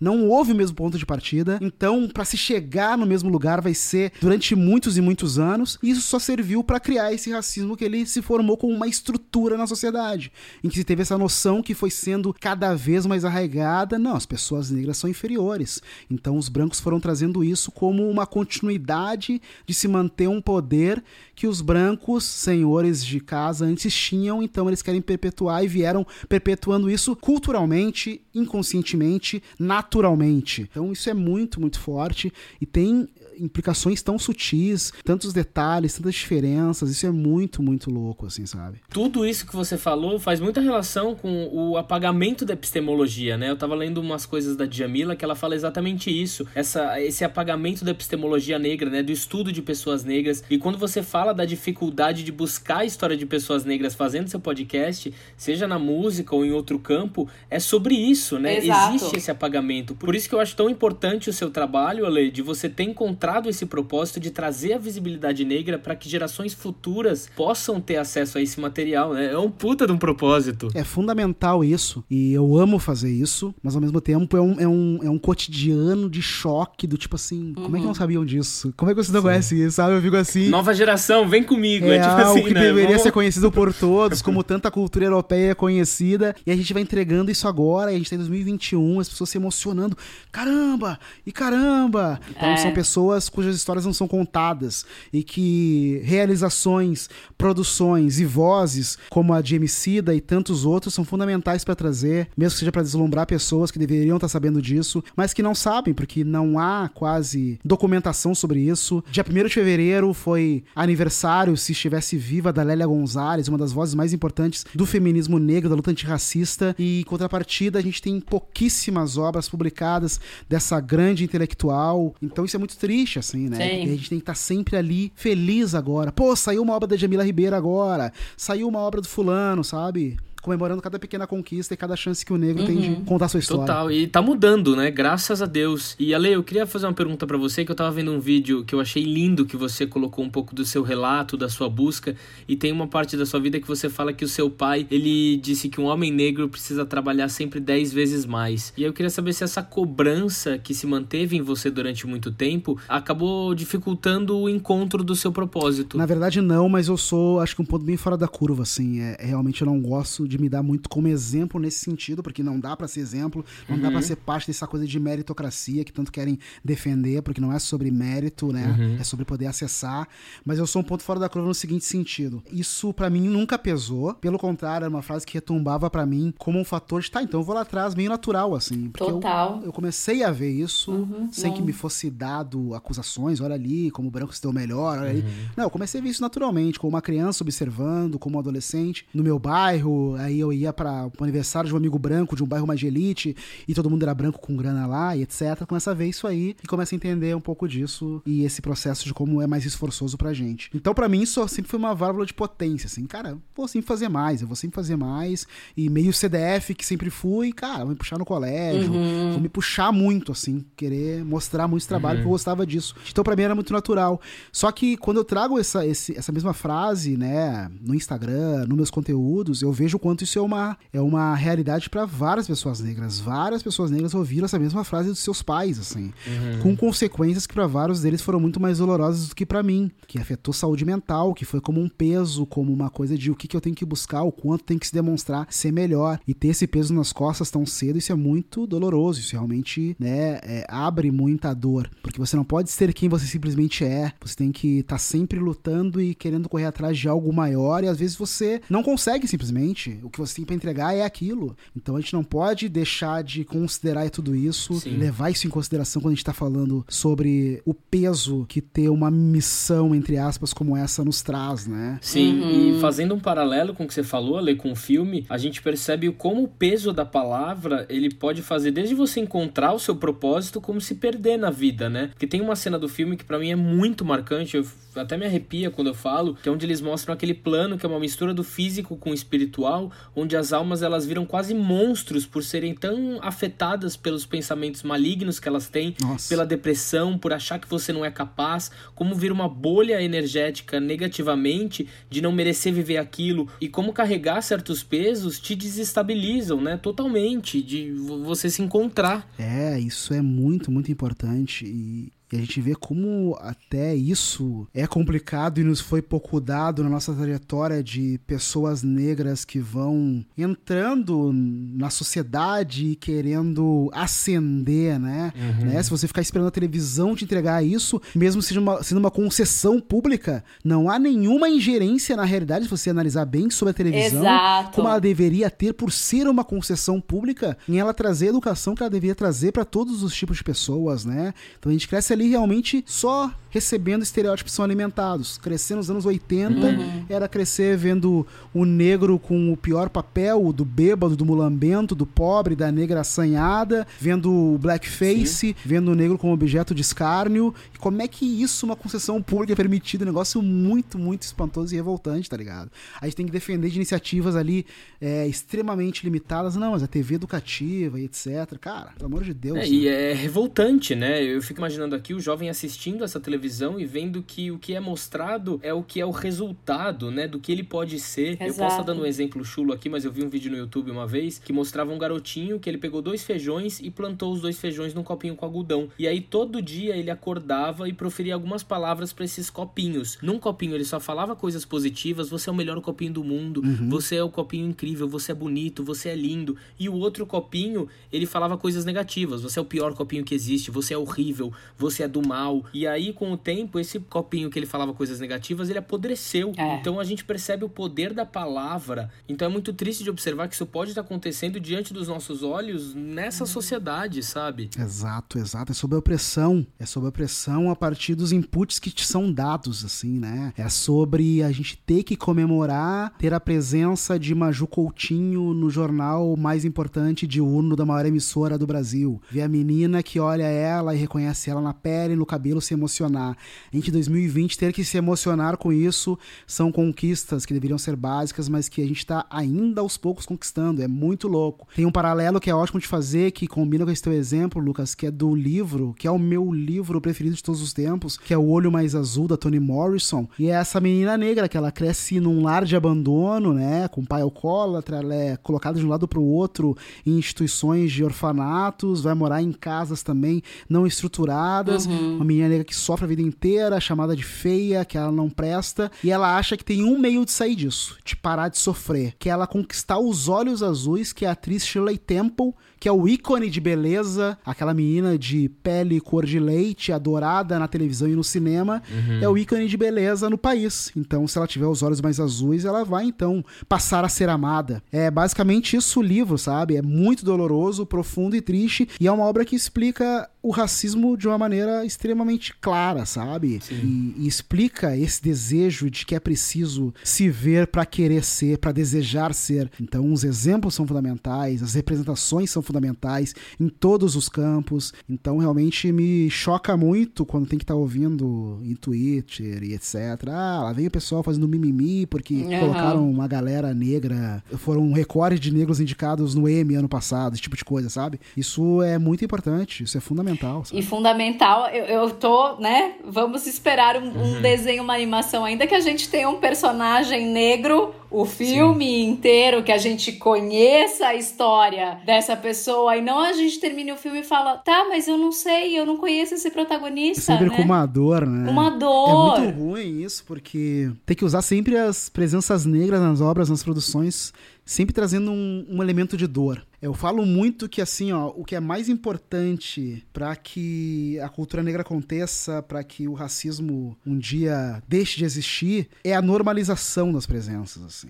não houve o mesmo ponto de partida. Então, para se chegar no mesmo lugar, vai ser durante muitos e muitos anos. E isso só serviu para criar esse racismo que ele se formou como uma estrutura na sociedade, em que se teve essa noção que foi sendo cada vez mais arraigada. Não, as pessoas negras são inferiores. Então, os brancos foram trazendo isso como uma continuidade de se manter um poder que os brancos, senhores de casa, antes tinham, então eles querem perpetuar e vieram perpetuando isso culturalmente, inconscientemente, naturalmente. Então isso é muito, muito forte e tem implicações tão sutis, tantos detalhes, tantas diferenças, isso é muito, muito louco, assim, sabe? Tudo isso que você falou faz muita relação com o apagamento da epistemologia, né? Eu tava lendo umas coisas da Djamila que ela fala exatamente isso, essa, esse apagamento da epistemologia negra, né? Do estudo de pessoas negras. E quando você fala da dificuldade de buscar a história de pessoas negras fazendo seu podcast, seja na música ou em outro campo, é sobre isso, né? Exato. Existe esse apagamento. Por isso que eu acho tão importante o seu trabalho, Ale, de você ter encontrado esse propósito de trazer a visibilidade negra para que gerações futuras possam ter acesso a esse material, né? É um puta de um propósito. É fundamental isso, e eu amo fazer isso, mas ao mesmo tempo é um, é um, é um cotidiano de choque do tipo assim, como é que não sabiam disso? Como é que vocês não conhecem isso, sabe? Eu fico assim... Nova geração, vem comigo. É, É, tipo assim, que né? deveria Vamos- ser conhecido por todos, como tanta cultura europeia é conhecida, e a gente vai entregando isso agora, e a gente tá em 2021, as pessoas se emocionando, caramba, e caramba! Então É. são pessoas cujas histórias não são contadas e que realizações, produções e vozes como a de Emicida e tantos outros são fundamentais para trazer, mesmo que seja para deslumbrar pessoas que deveriam estar tá sabendo disso, mas que não sabem porque não há quase documentação sobre isso. Dia 1 de fevereiro foi aniversário, se estivesse viva, da Lélia Gonzalez, uma das vozes mais importantes do feminismo negro, da luta antirracista, e em contrapartida a gente tem pouquíssimas obras publicadas dessa grande intelectual. Então isso é muito triste, assim, né? Sim. Porque a gente tem que estar sempre ali feliz agora. Pô, saiu uma obra da Jamila Ribeiro agora, saiu uma obra do fulano, sabe? Comemorando cada pequena conquista e cada chance que o negro uhum. tem de uhum. contar sua história. Total, e tá mudando, né? Graças a Deus. E Ale, eu queria fazer uma pergunta para você, que eu tava vendo um vídeo que eu achei lindo que você colocou um pouco do seu relato, da sua busca, e tem uma parte da sua vida que você fala que o seu pai, ele disse que um homem negro precisa trabalhar sempre 10 vezes mais. E eu queria saber se essa cobrança que se manteve em você durante muito tempo acabou dificultando o encontro do seu propósito. Na verdade não, mas eu sou, acho que um ponto bem fora da curva, assim, é, realmente eu não gosto de me dar muito como exemplo nesse sentido, porque não dá para ser exemplo, não uhum. dá para ser parte dessa coisa de meritocracia que tanto querem defender, porque não é sobre mérito, né? Uhum. É sobre poder acessar. Mas eu sou um ponto fora da curva no seguinte sentido: isso para mim nunca pesou, pelo contrário, era uma frase que retumbava para mim como um fator de, tá, então eu vou lá atrás, meio natural, assim. Porque Total. Eu, eu comecei a ver isso uhum. sem que me fosse dado acusações, olha ali, como o branco se deu melhor, olha ali. Uhum. Não, eu comecei a ver isso naturalmente, como uma criança observando, como um adolescente, no meu bairro, aí eu ia para o aniversário de um amigo branco de um bairro mais de elite e todo mundo era branco com grana lá e etc. Começa a ver isso aí e começa a entender um pouco disso e esse processo de como é mais esforçoso pra gente. Então, para mim, isso sempre foi uma válvula de potência, assim, cara, vou sempre fazer mais, eu vou sempre fazer mais e meio CDF que sempre fui, cara, vou me puxar no colégio, uhum. vou me puxar muito, assim, querer mostrar muito trabalho uhum. porque eu gostava disso. Então, para mim era muito natural. Só que quando eu trago essa, esse, essa mesma frase, né, no Instagram, nos meus conteúdos, eu vejo o quanto isso é uma, é uma realidade para várias pessoas negras. Várias pessoas negras ouviram essa mesma frase dos seus pais, assim, uhum. com consequências que para vários deles foram muito mais dolorosas do que para mim, que afetou saúde mental, que foi como um peso, como uma coisa de o que, que eu tenho que buscar, o quanto tem que se demonstrar ser melhor. E ter esse peso nas costas tão cedo, isso é muito doloroso. Isso realmente, né, é, abre muita dor. Porque você não pode ser quem você simplesmente é. Você tem que estar tá sempre lutando e querendo correr atrás de algo maior. E às vezes você não consegue simplesmente. O que você tem pra entregar é aquilo. Então a gente não pode deixar de considerar tudo isso, Sim. levar isso em consideração quando a gente tá falando sobre o peso que ter uma missão, entre aspas, como essa nos traz, né? Sim, uhum. e fazendo um paralelo com o que você falou, ler com o filme, a gente percebe como o peso da palavra ele pode fazer desde você encontrar o seu propósito, como se perder na vida, né? Porque tem uma cena do filme que para mim é muito marcante, eu até me arrepia quando eu falo, que é onde eles mostram aquele plano que é uma mistura do físico com o espiritual, onde as almas elas viram quase monstros por serem tão afetadas pelos pensamentos malignos que elas têm, Nossa. pela depressão, por achar que você não é capaz, como vira uma bolha energética negativamente de não merecer viver aquilo e como carregar certos pesos te desestabilizam, né? Totalmente, de você se encontrar. É, isso é muito, muito importante e e a gente vê como até isso é complicado e nos foi pouco dado na nossa trajetória de pessoas negras que vão entrando na sociedade e querendo ascender, né? Uhum. né? Se você ficar esperando a televisão te entregar isso, mesmo sendo uma, sendo uma concessão pública, não há nenhuma ingerência na realidade, se você analisar bem sobre a televisão, Exato. como ela deveria ter por ser uma concessão pública, em ela trazer a educação que ela deveria trazer para todos os tipos de pessoas, né? Então a gente cresce ali realmente só recebendo estereótipos são alimentados. Crescer nos anos 80 uhum. era crescer vendo o negro com o pior papel, do bêbado, do mulambento, do pobre, da negra assanhada, vendo o blackface, Sim. vendo o negro como objeto de escárnio. E como é que isso, uma concessão pública, é permitido? Um negócio muito, muito espantoso e revoltante, tá ligado? A gente tem que defender de iniciativas ali é, extremamente limitadas. Não, mas a TV educativa e etc. Cara, pelo amor de Deus. É, né? E é revoltante, né? Eu fico imaginando aqui o jovem assistindo essa televisão e vendo que o que é mostrado é o que é o resultado, né? Do que ele pode ser. Exato. Eu posso estar dando um exemplo chulo aqui, mas eu vi um vídeo no YouTube uma vez que mostrava um garotinho que ele pegou dois feijões e plantou os dois feijões num copinho com algodão. E aí todo dia ele acordava e proferia algumas palavras para esses copinhos. Num copinho ele só falava coisas positivas, você é o melhor copinho do mundo, uhum. você é o copinho incrível, você é bonito, você é lindo. E o outro copinho, ele falava coisas negativas, você é o pior copinho que existe, você é horrível, você você é do mal. E aí, com o tempo, esse copinho que ele falava coisas negativas, ele apodreceu. É. Então a gente percebe o poder da palavra. Então é muito triste de observar que isso pode estar acontecendo diante dos nossos olhos nessa sociedade, sabe? Exato, exato. É sobre a opressão. É sobre a opressão a partir dos inputs que te são dados, assim, né? É sobre a gente ter que comemorar, ter a presença de Maju Coutinho no jornal mais importante de Uno da maior emissora do Brasil. Ver a menina que olha ela e reconhece ela na pele, no cabelo, se emocionar. A gente, em 2020, ter que se emocionar com isso são conquistas que deveriam ser básicas, mas que a gente tá ainda aos poucos conquistando. É muito louco. Tem um paralelo que é ótimo de fazer, que combina com esse teu exemplo, Lucas, que é do livro, que é o meu livro preferido de todos os tempos, que é O Olho Mais Azul, da Toni Morrison. E é essa menina negra que ela cresce num lar de abandono, né? Com pai alcoólatra, ela é colocada de um lado pro outro em instituições de orfanatos, vai morar em casas também não estruturadas. Uma menina negra que sofre a vida inteira, chamada de feia, que ela não presta. E ela acha que tem um meio de sair disso, de parar de sofrer, que é ela conquistar os olhos azuis, que a atriz Shirley Temple, que é o ícone de beleza, aquela menina de pele cor de leite, adorada na televisão e no cinema, é o ícone de beleza no país. Então, se ela tiver os olhos mais azuis, ela vai então passar a ser amada. É basicamente isso o livro, sabe? É muito doloroso, profundo e triste, e é uma obra que explica o racismo de uma maneira extremamente clara, sabe? E, e explica esse desejo de que é preciso se ver para querer ser, para desejar ser. Então, os exemplos são fundamentais, as representações são fundamentais em todos os campos. Então, realmente me choca muito quando tem que estar ouvindo em Twitter e etc. Ah, lá vem o pessoal fazendo mimimi porque Aham. colocaram uma galera negra, foram um recorde de negros indicados no Emmy ano passado, esse tipo de coisa, sabe? Isso é muito importante, isso é fundamental. sabe? E fundamental, eu, eu tô, né? Vamos esperar um, um desenho, uma animação, ainda que a gente tenha um personagem negro, o filme inteiro, que a gente conheça a história dessa pessoa, e não a gente termine o filme e fala, tá, mas eu não sei, eu não conheço esse protagonista. Sempre né? com uma dor, né? Uma dor. É muito ruim isso, porque tem que usar sempre as presenças negras nas obras, nas produções, sempre trazendo um, um elemento de dor. Eu falo muito que assim, ó, o que é mais importante para que a cultura negra aconteça, para que o racismo um dia deixe de existir, é a normalização das presenças, assim.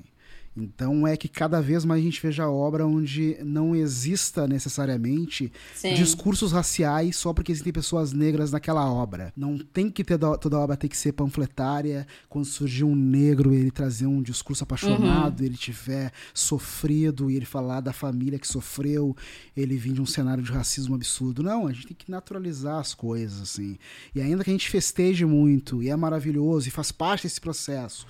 Então é que cada vez mais a gente veja obra onde não exista necessariamente Sim. discursos raciais só porque existem pessoas negras naquela obra. Não tem que ter da- toda a obra tem que ser panfletária. Quando surgir um negro, ele trazer um discurso apaixonado, ele tiver sofrido e ele falar da família que sofreu, ele vir de um cenário de racismo absurdo. Não, a gente tem que naturalizar as coisas assim. E ainda que a gente festeje muito e é maravilhoso e faz parte desse processo,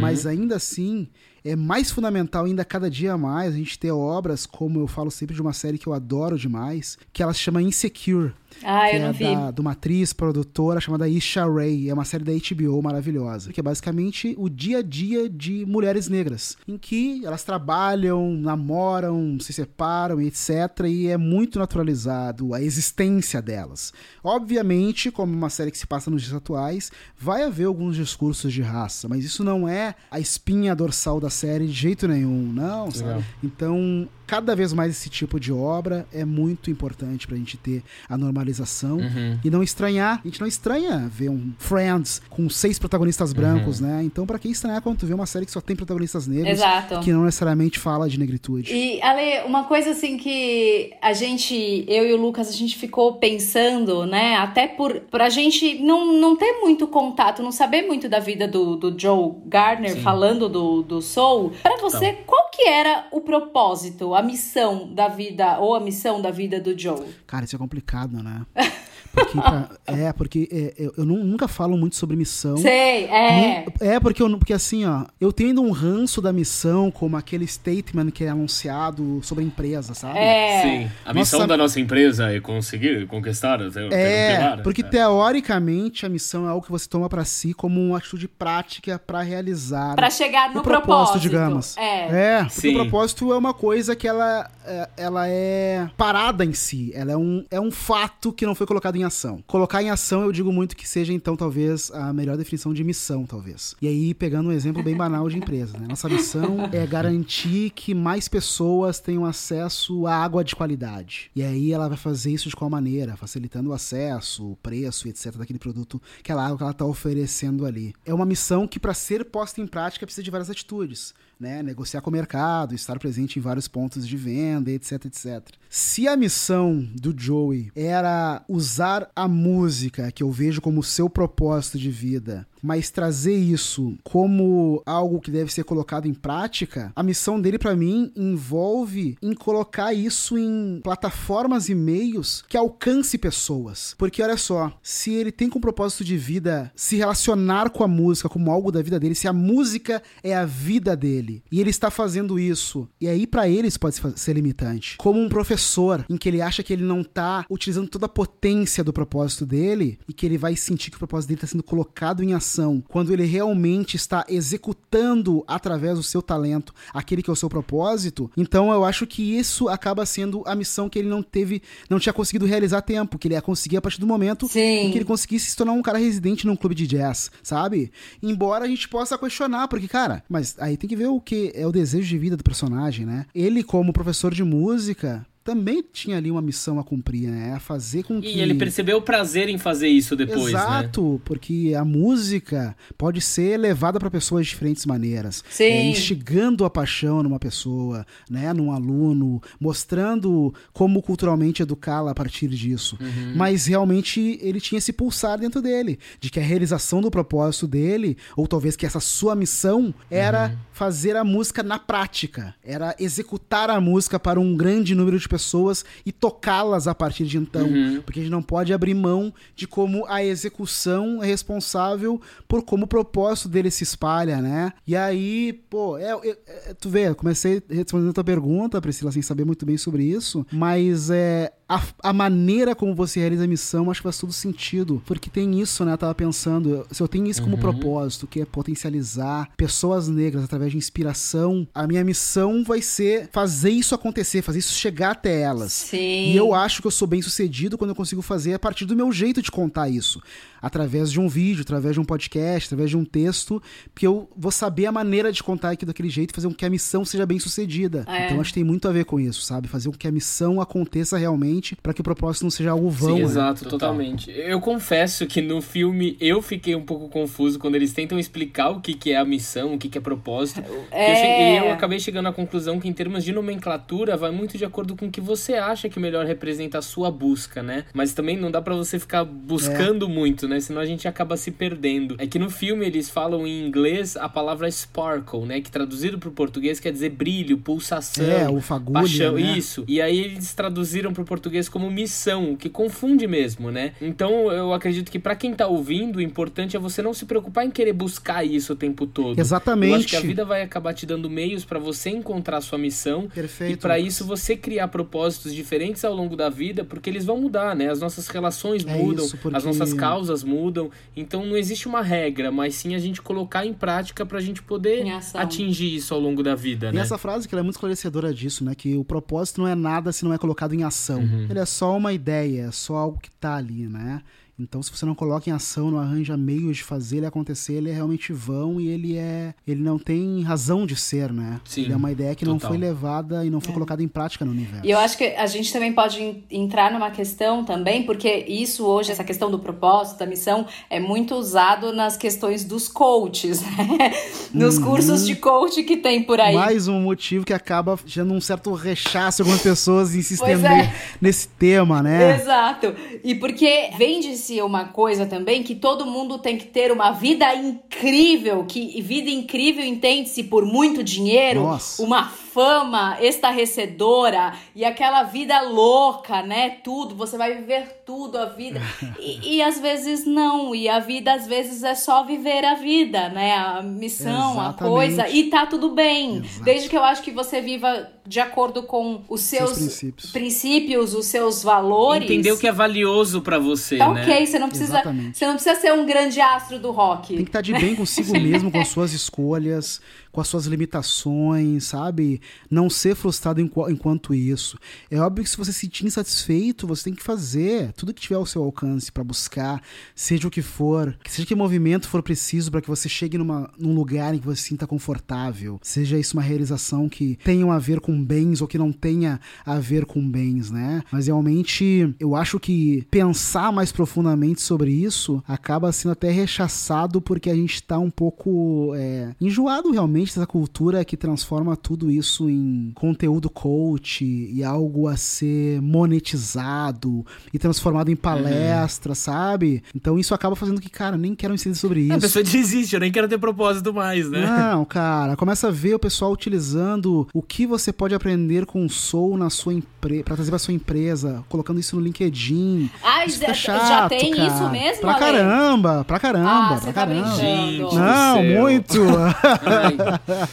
mas ainda assim é mais fundamental ainda cada dia mais a gente ter obras, como eu falo sempre de uma série que eu adoro demais, que ela se chama Insecure. Ah, que eu não é vi. da, de uma atriz, produtora chamada Isha Ray. É uma série da HBO maravilhosa. Que é basicamente o dia a dia de mulheres negras. Em que elas trabalham, namoram, se separam, etc. E é muito naturalizado a existência delas. Obviamente, como uma série que se passa nos dias atuais, vai haver alguns discursos de raça. Mas isso não é a espinha dorsal da série de jeito nenhum. Não, sabe? Legal. Então, cada vez mais esse tipo de obra é muito importante pra gente ter a normalização Uhum. e não estranhar. A gente não estranha ver um Friends com seis protagonistas brancos, né? Então, pra que estranhar quando tu vê uma série que só tem protagonistas negros Exato. que não necessariamente fala de negritude? E, Ale, uma coisa assim que a gente, eu e o Lucas, a gente ficou pensando, né? Até por, por a gente não, não ter muito contato, não saber muito da vida do, do Joe Gardner, falando do, do Soul. Pra você, qual que era o propósito, a missão da vida, ou a missão da vida do Joe? Cara, isso é complicado, né? <laughs> Porque pra- <laughs> é, porque é, eu, eu nu- nunca falo muito sobre missão. Sei, é. É, porque, eu, porque assim, ó, eu tendo um ranço da missão como aquele statement que é anunciado sobre a empresa, sabe? É. Sim. A missão Nossa- da nossa empresa é conseguir conquistar, um É, pilar. porque É. teoricamente a missão é algo que você toma pra si como uma atitude prática pra realizar. Pra chegar no propósito, propósito. digamos. É. porque Sim. o propósito é uma coisa que ela é, ela é parada em si. Ela é um, é um fato que não foi colocado em em ação. Colocar em ação, eu digo muito que seja, então, talvez, a melhor definição de missão, talvez. E aí, pegando um exemplo bem banal de empresa, né? Nossa missão é garantir que mais pessoas tenham acesso à água de qualidade. E aí ela vai fazer isso de qual maneira? Facilitando o acesso, o preço, etc., daquele produto, aquela água que ela está oferecendo ali. É uma missão que, para ser posta em prática, precisa de várias atitudes né, negociar com o mercado, estar presente em vários pontos de venda, etc, etc. Se a missão do Joey era usar a música, que eu vejo como seu propósito de vida, mas trazer isso como algo que deve ser colocado em prática, a missão dele para mim envolve em colocar isso em plataformas e meios que alcance pessoas. Porque olha só, se ele tem como propósito de vida se relacionar com a música como algo da vida dele, se a música é a vida dele, e ele está fazendo isso, e aí para eles pode ser limitante. Como um professor em que ele acha que ele não tá utilizando toda a potência do propósito dele e que ele vai sentir que o propósito dele está sendo colocado em ação quando ele realmente está executando através do seu talento aquele que é o seu propósito, então eu acho que isso acaba sendo a missão que ele não teve, não tinha conseguido realizar a tempo, que ele ia conseguir a partir do momento Sim. em que ele conseguisse se tornar um cara residente num clube de jazz, sabe? Embora a gente possa questionar, porque, cara, mas aí tem que ver o que é o desejo de vida do personagem, né? Ele, como professor de música, também tinha ali uma missão a cumprir, né? A fazer com que. E ele percebeu o prazer em fazer isso depois, né? Exato, né? porque a música pode ser levada para pessoas de diferentes maneiras. Sim. É, instigando a paixão numa pessoa, né? Num aluno, mostrando como culturalmente educá-la a partir disso. Uhum. Mas realmente ele tinha esse pulsar dentro dele, de que a realização do propósito dele, ou talvez que essa sua missão, era uhum. fazer a música na prática, era executar a música para um grande número de pessoas e tocá-las a partir de então. Uhum. Porque a gente não pode abrir mão de como a execução é responsável por como o propósito dele se espalha, né? E aí, pô, é, é, é tu vê, eu comecei respondendo a tua pergunta, Priscila, sem saber muito bem sobre isso, mas é a, a, maneira como você realiza a missão, acho que faz todo sentido. Porque tem isso, né? Eu tava pensando, se eu tenho isso como uhum. propósito, que é potencializar pessoas negras através de inspiração, a minha missão vai ser fazer isso acontecer, fazer isso chegar até elas. Sim. E eu acho que eu sou bem sucedido quando eu consigo fazer a partir do meu jeito de contar isso através de um vídeo, através de um podcast, através de um texto, porque eu vou saber a maneira de contar aqui daquele jeito e fazer com que a missão seja bem sucedida. É. Então acho que tem muito a ver com isso, sabe? Fazer com que a missão aconteça realmente para que o propósito não seja algo vão. Sim, né? exato, totalmente. Eu confesso que no filme eu fiquei um pouco confuso quando eles tentam explicar o que, que é a missão, o que, que é propósito. É... Eu, eu acabei chegando à conclusão que em termos de nomenclatura vai muito de acordo com o que você acha que melhor representa a sua busca, né? Mas também não dá para você ficar buscando é. muito, né? Senão a gente acaba se perdendo. É que no filme eles falam em inglês a palavra sparkle, né? Que traduzido para o português quer dizer brilho, pulsação, é, o fagulho, paixão, né? isso. E aí eles traduziram para o português como missão, o que confunde mesmo, né? Então eu acredito que para quem tá ouvindo, o importante é você não se preocupar em querer buscar isso o tempo todo. Exatamente. Eu acho que a vida vai acabar te dando meios para você encontrar a sua missão. Perfeito. E para isso você criar propósitos diferentes ao longo da vida, porque eles vão mudar, né? As nossas relações é mudam, isso, porque... as nossas causas mudam. Então não existe uma regra, mas sim a gente colocar em prática para a gente poder atingir isso ao longo da vida. E né? essa frase que ela é muito esclarecedora disso, né? Que o propósito não é nada se não é colocado em ação. Uhum. Ele é só uma ideia, é só algo que tá ali, né? Então, se você não coloca em ação, não arranja meios de fazer ele acontecer, ele é realmente vão e ele é. Ele não tem razão de ser, né? Sim, ele é uma ideia que total. não foi levada e não foi é. colocada em prática no universo. E eu acho que a gente também pode entrar numa questão também, porque isso hoje, essa questão do propósito, da missão, é muito usado nas questões dos coaches, <laughs> né? Nos uhum. cursos de coach que tem por aí. Mais um motivo que acaba gerando um certo rechaço algumas pessoas em se estender é. nesse tema, né? Exato. E porque vende-se uma coisa também que todo mundo tem que ter uma vida incrível, que vida incrível entende-se por muito dinheiro, Nossa. uma fama estarrecedora e aquela vida louca, né? Tudo, você vai viver tudo a vida. E, <laughs> e às vezes não, e a vida às vezes é só viver a vida, né? A missão, Exatamente. a coisa, e tá tudo bem. Exato. Desde que eu acho que você viva de acordo com os seus, seus princípios. princípios. os seus valores. Entender o que é valioso para você, tá né? ok, você não precisa, Exatamente. você não precisa ser um grande astro do rock. Tem que estar tá de bem consigo mesmo, com suas escolhas, com as suas limitações, sabe? Não ser frustrado enquanto isso. É óbvio que se você se sentir insatisfeito, você tem que fazer tudo que tiver ao seu alcance para buscar, seja o que for, seja que movimento for preciso para que você chegue numa, num lugar em que você se sinta confortável, seja isso uma realização que tenha a ver com bens ou que não tenha a ver com bens, né? Mas realmente eu acho que pensar mais profundamente sobre isso acaba sendo até rechaçado porque a gente tá um pouco é, enjoado realmente dessa cultura que transforma tudo isso em conteúdo coach e algo a ser monetizado e transformado em palestra, uhum. sabe? Então isso acaba fazendo que, cara, nem quero entender sobre isso. A pessoa desiste, eu nem quero ter propósito mais, né? Não, cara, começa a ver o pessoal utilizando o que você pode aprender com o Soul na sua empresa, pra trazer pra sua empresa, colocando isso no LinkedIn. Ai, isso já, chato, já tem cara. isso mesmo, Pra Ale? caramba, pra caramba, ah, pra tá caramba. Gente, não, muito.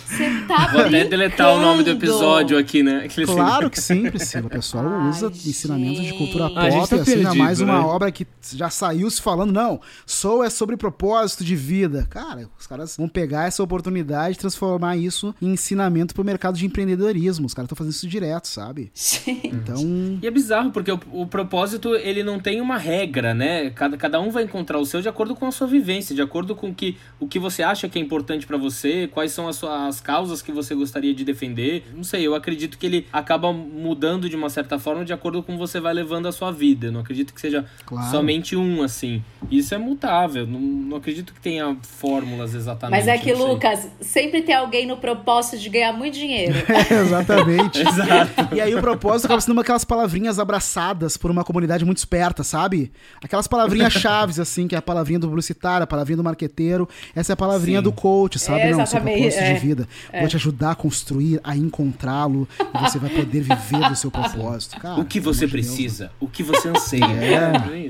Você tá Vou até deletar o nome do episódio aqui, né? Claro que sim, Priscila. O pessoal <laughs> Ai, usa gente. ensinamentos de cultura pop, tá assim, ainda mais uma né? obra que já saiu se falando, não, Soul é sobre propósito de vida. Cara, os caras vão pegar essa oportunidade e transformar isso em ensinamento pro mercado de empreendedorismo. Os caras estão fazendo isso direto, sabe? Sim. Então... E é bizarro, porque o, o, propósito, ele não tem uma regra, né? Cada, cada um vai encontrar o seu de acordo com a sua vivência, de acordo com que, o que você acha que é importante para você, quais são as, suas, causas que você gostaria de defender. Não sei, eu acredito que ele acaba mudando de uma certa forma de acordo com você vai levando a sua vida. Eu não acredito que seja claro. somente um, assim. Isso é mutável. Não, não acredito que tenha fórmulas exatamente. Mas é que, Lucas, sempre tem alguém no propósito de ganhar muito dinheiro. <laughs> É, exatamente. <laughs> Exato. E aí o propósito acaba sendo aquelas palavrinhas abraçadas por uma comunidade muito esperta, sabe? Aquelas palavrinhas <laughs> chaves, assim, que é a palavrinha do publicitário, a palavrinha do marqueteiro. Essa é a palavrinha Sim. do coach, sabe? É, não, seu propósito é. de vida. É. Vou te ajudar a construir, a encontrá-lo, e você vai poder viver do seu propósito. Cara, o que você precisa, Deus. o que você anseia. É.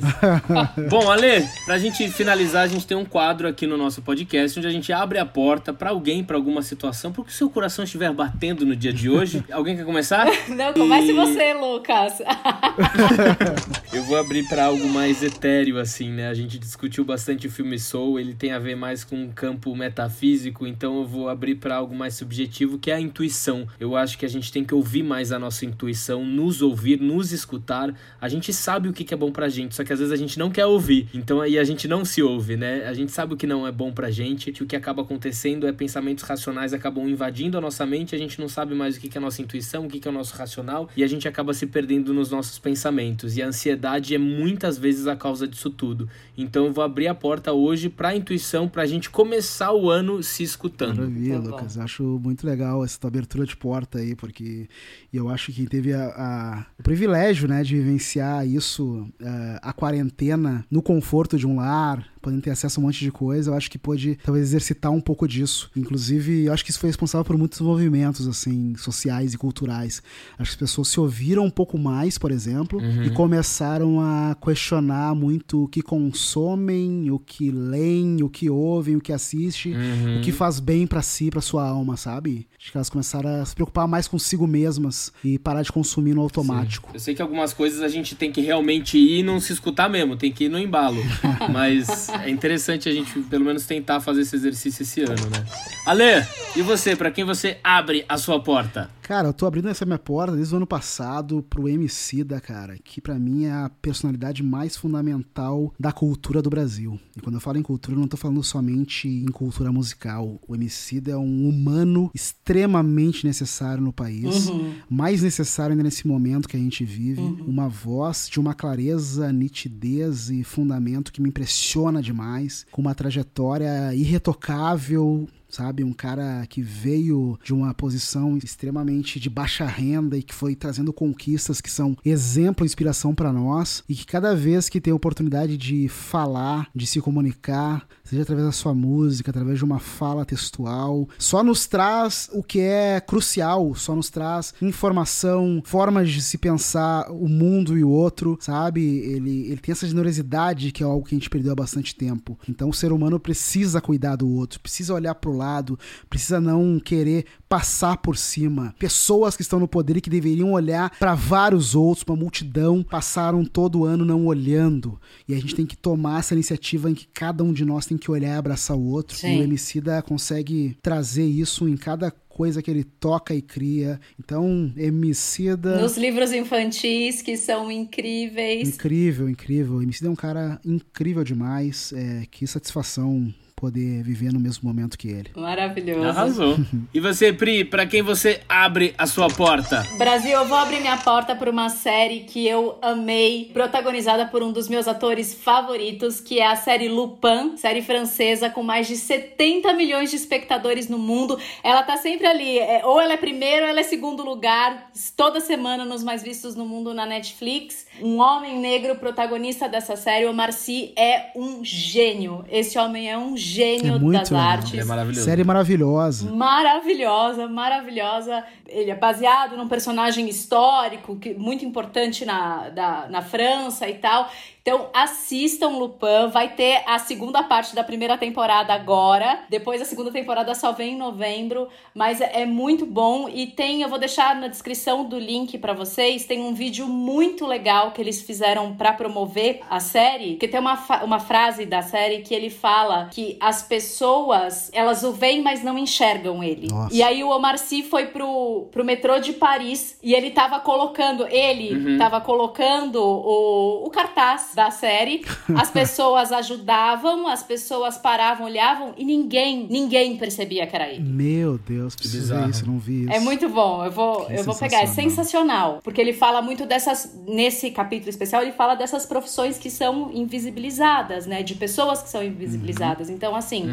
é <laughs> Bom, Ale, pra gente finalizar, a gente tem um quadro aqui no nosso podcast onde a gente abre a porta para alguém, para alguma situação, porque o seu coração estiver batendo no dia de hoje. <laughs> Alguém quer começar? Não, comece e... você, Lucas. <laughs> Eu vou abrir para algo mais etéreo, assim, né? A gente discutiu bastante o filme Soul, ele tem a ver mais com um campo metafísico, então eu vou abrir para algo mais subjetivo, que é a intuição. Eu acho que a gente tem que ouvir mais a nossa intuição, nos ouvir, nos escutar. A gente sabe o que é bom pra gente, só que às vezes a gente não quer ouvir. Então aí a gente não se ouve, né? A gente sabe o que não é bom pra gente, que o que acaba acontecendo é pensamentos racionais acabam invadindo a nossa mente, a gente não sabe mais o que é a nossa intuição, o que é o nosso racional, e a gente acaba se perdendo nos nossos pensamentos. E a ansiedade é muitas vezes a causa disso tudo. Então eu vou abrir a porta hoje pra intuição, pra gente começar o ano se escutando. Maravilha, tá Lucas. Acho muito legal essa abertura de porta aí, porque eu acho que teve a, a, o privilégio, né, de vivenciar isso, uh, a quarentena, no conforto de um lar, podendo ter acesso a um monte de coisa, eu acho que pôde talvez exercitar um pouco disso. Inclusive, eu acho que isso foi responsável por muitos movimentos assim sociais e culturais. Acho que as pessoas se ouviram um pouco mais, por exemplo, uhum. e começaram a questionar muito o que consomem, o que leem, o que ouvem, o que assistem, uhum. o que faz bem para si, para sua alma, sabe? Acho que elas começaram a se preocupar mais consigo mesmas e parar de consumir no automático. Sim. Eu sei que algumas coisas a gente tem que realmente ir e não se escutar mesmo, tem que ir no embalo. <laughs> Mas é interessante a gente, pelo menos, tentar fazer esse exercício esse ano, né? Ale, e você? Para quem você abre a sua porta? Cara, eu tô abrindo essa minha porta desde o ano passado pro MC da cara, que para mim é a personalidade mais fundamental da cultura do Brasil. E quando eu falo em cultura, eu não tô falando somente em cultura musical. O MC é um humano extremamente necessário no país, uhum. mais necessário ainda nesse momento que a gente vive. Uhum. Uma voz de uma clareza, nitidez e fundamento que me impressiona demais, com uma trajetória irretocável, sabe? Um cara que veio de uma posição extremamente de baixa renda e que foi trazendo conquistas que são exemplo e inspiração para nós e que cada vez que tem a oportunidade de falar, de se comunicar, seja através da sua música, através de uma fala textual, só nos traz o que é crucial, só nos traz informação, formas de se pensar o mundo e o outro, sabe? Ele, ele tem essa generosidade que é algo que a gente perdeu há bastante tempo. Então o ser humano precisa cuidar do outro, precisa olhar pro lado, precisa não querer passar por cima. Pessoas que estão no poder e que deveriam olhar para vários outros, uma multidão, passaram todo ano não olhando. E a gente tem que tomar essa iniciativa em que cada um de nós tem que olhar e abraçar o outro. Sim. E o Emicida consegue trazer isso em cada coisa que ele toca e cria. Então, Emicida... Nos livros infantis, que são incríveis. Incrível, incrível. O Emicida é um cara incrível demais. É, que satisfação poder viver no mesmo momento que ele. Maravilhoso. Arrasou. <laughs> e você, Pri, pra quem você abre a sua porta? Brasil, eu vou abrir minha porta por uma série que eu amei, protagonizada por um dos meus atores favoritos, que é a série Lupin, série francesa com mais de 70 milhões de espectadores no mundo. Ela tá sempre ali, é, ou ela é primeiro ou ela é segundo lugar, toda semana nos mais vistos no mundo na Netflix. Um homem negro protagonista dessa série, o Marcy, é um gênio. Esse homem é um gênio É muito das legal. artes. Ele é maravilhoso. Série maravilhosa. Maravilhosa, maravilhosa. Ele é baseado num personagem histórico que muito importante na, da, na França e tal. Então assistam Lupin, vai ter a segunda parte da primeira temporada agora. Depois a segunda temporada só vem em novembro, mas é, muito bom e tem, eu vou deixar na descrição do link pra vocês, tem um vídeo muito legal que eles fizeram pra promover a série, que tem uma, uma frase da série que ele fala que as pessoas, elas o veem, mas não enxergam ele. Nossa. E aí o Omar Sy foi pro, pro metrô de Paris e ele tava colocando, ele tava colocando o, o cartaz da série. As <laughs> pessoas ajudavam, as pessoas paravam, olhavam e ninguém, ninguém percebia que era ele. Meu Deus, preciso ver isso, não vi isso. É muito bom, eu vou, Que eu vou pegar, é sensacional. Porque ele fala muito dessas, nesse capítulo especial, ele fala dessas profissões que são invisibilizadas, né? De pessoas que são invisibilizadas. Uhum. Então, assim,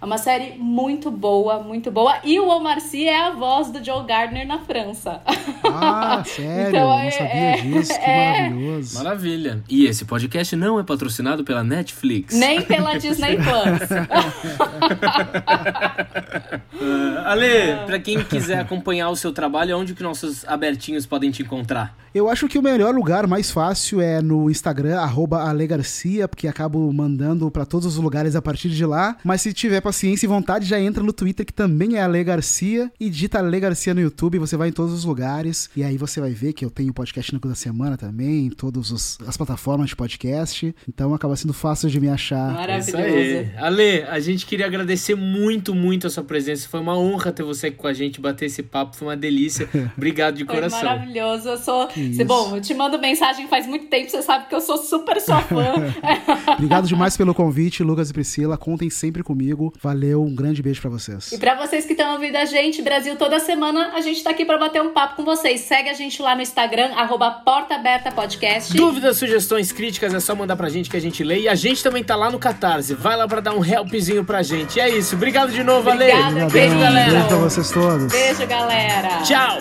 é uma série muito boa, muito boa. E o Omar Sy é a voz do Joe Gardner na França. Ah, <laughs> sério? Então, não é- sabia é- disso, que é. maravilhoso. Maravilha. E esse podcast não é patrocinado pela Netflix. Nem pela Disney <laughs> Plus. Ah, Ale, pra quem quiser acompanhar o seu trabalho, onde que nossos abertinhos podem te encontrar? Eu acho que o melhor lugar, mais fácil, é no Instagram, arroba Ale Garcia, porque acabo mandando pra todos os lugares a partir de lá. Mas se tiver paciência e vontade, já entra no Twitter, que também é Ale Garcia, e digita Ale Garcia no YouTube, você vai em todos os lugares. E aí você vai ver que eu tenho podcast no da Semana também, em todas as plataformas de podcast. Então acaba sendo fácil de me achar. É Maravilhoso. aí. Ale, a gente queria agradecer muito, muito a sua presença. Foi uma honra ter você aqui com a gente, bater esse papo. Foi uma delícia. <laughs> Obrigado de Foi coração. maravilhoso. Eu sou. Cê- Bom, eu te mando mensagem faz muito tempo, você sabe que eu sou super sua fã. <laughs> Obrigado demais pelo convite, Lucas e Priscila. Contem sempre comigo. Valeu, um grande beijo pra vocês. E pra vocês que estão ouvindo a gente, Brasil, toda semana a gente tá aqui pra bater um papo com vocês. Segue a gente lá no Instagram, arroba Porta Aberta Podcast. Dúvidas, sugestões, críticas, é só mandar pra gente que a gente lê. E a gente também tá lá no Catarse. Vai lá pra dar um helpzinho pra gente. E é isso. Obrigado de novo, Ale. Obrigada, Beijo, querido. galera. Beijo pra vocês todos. Beijo, galera. Tchau.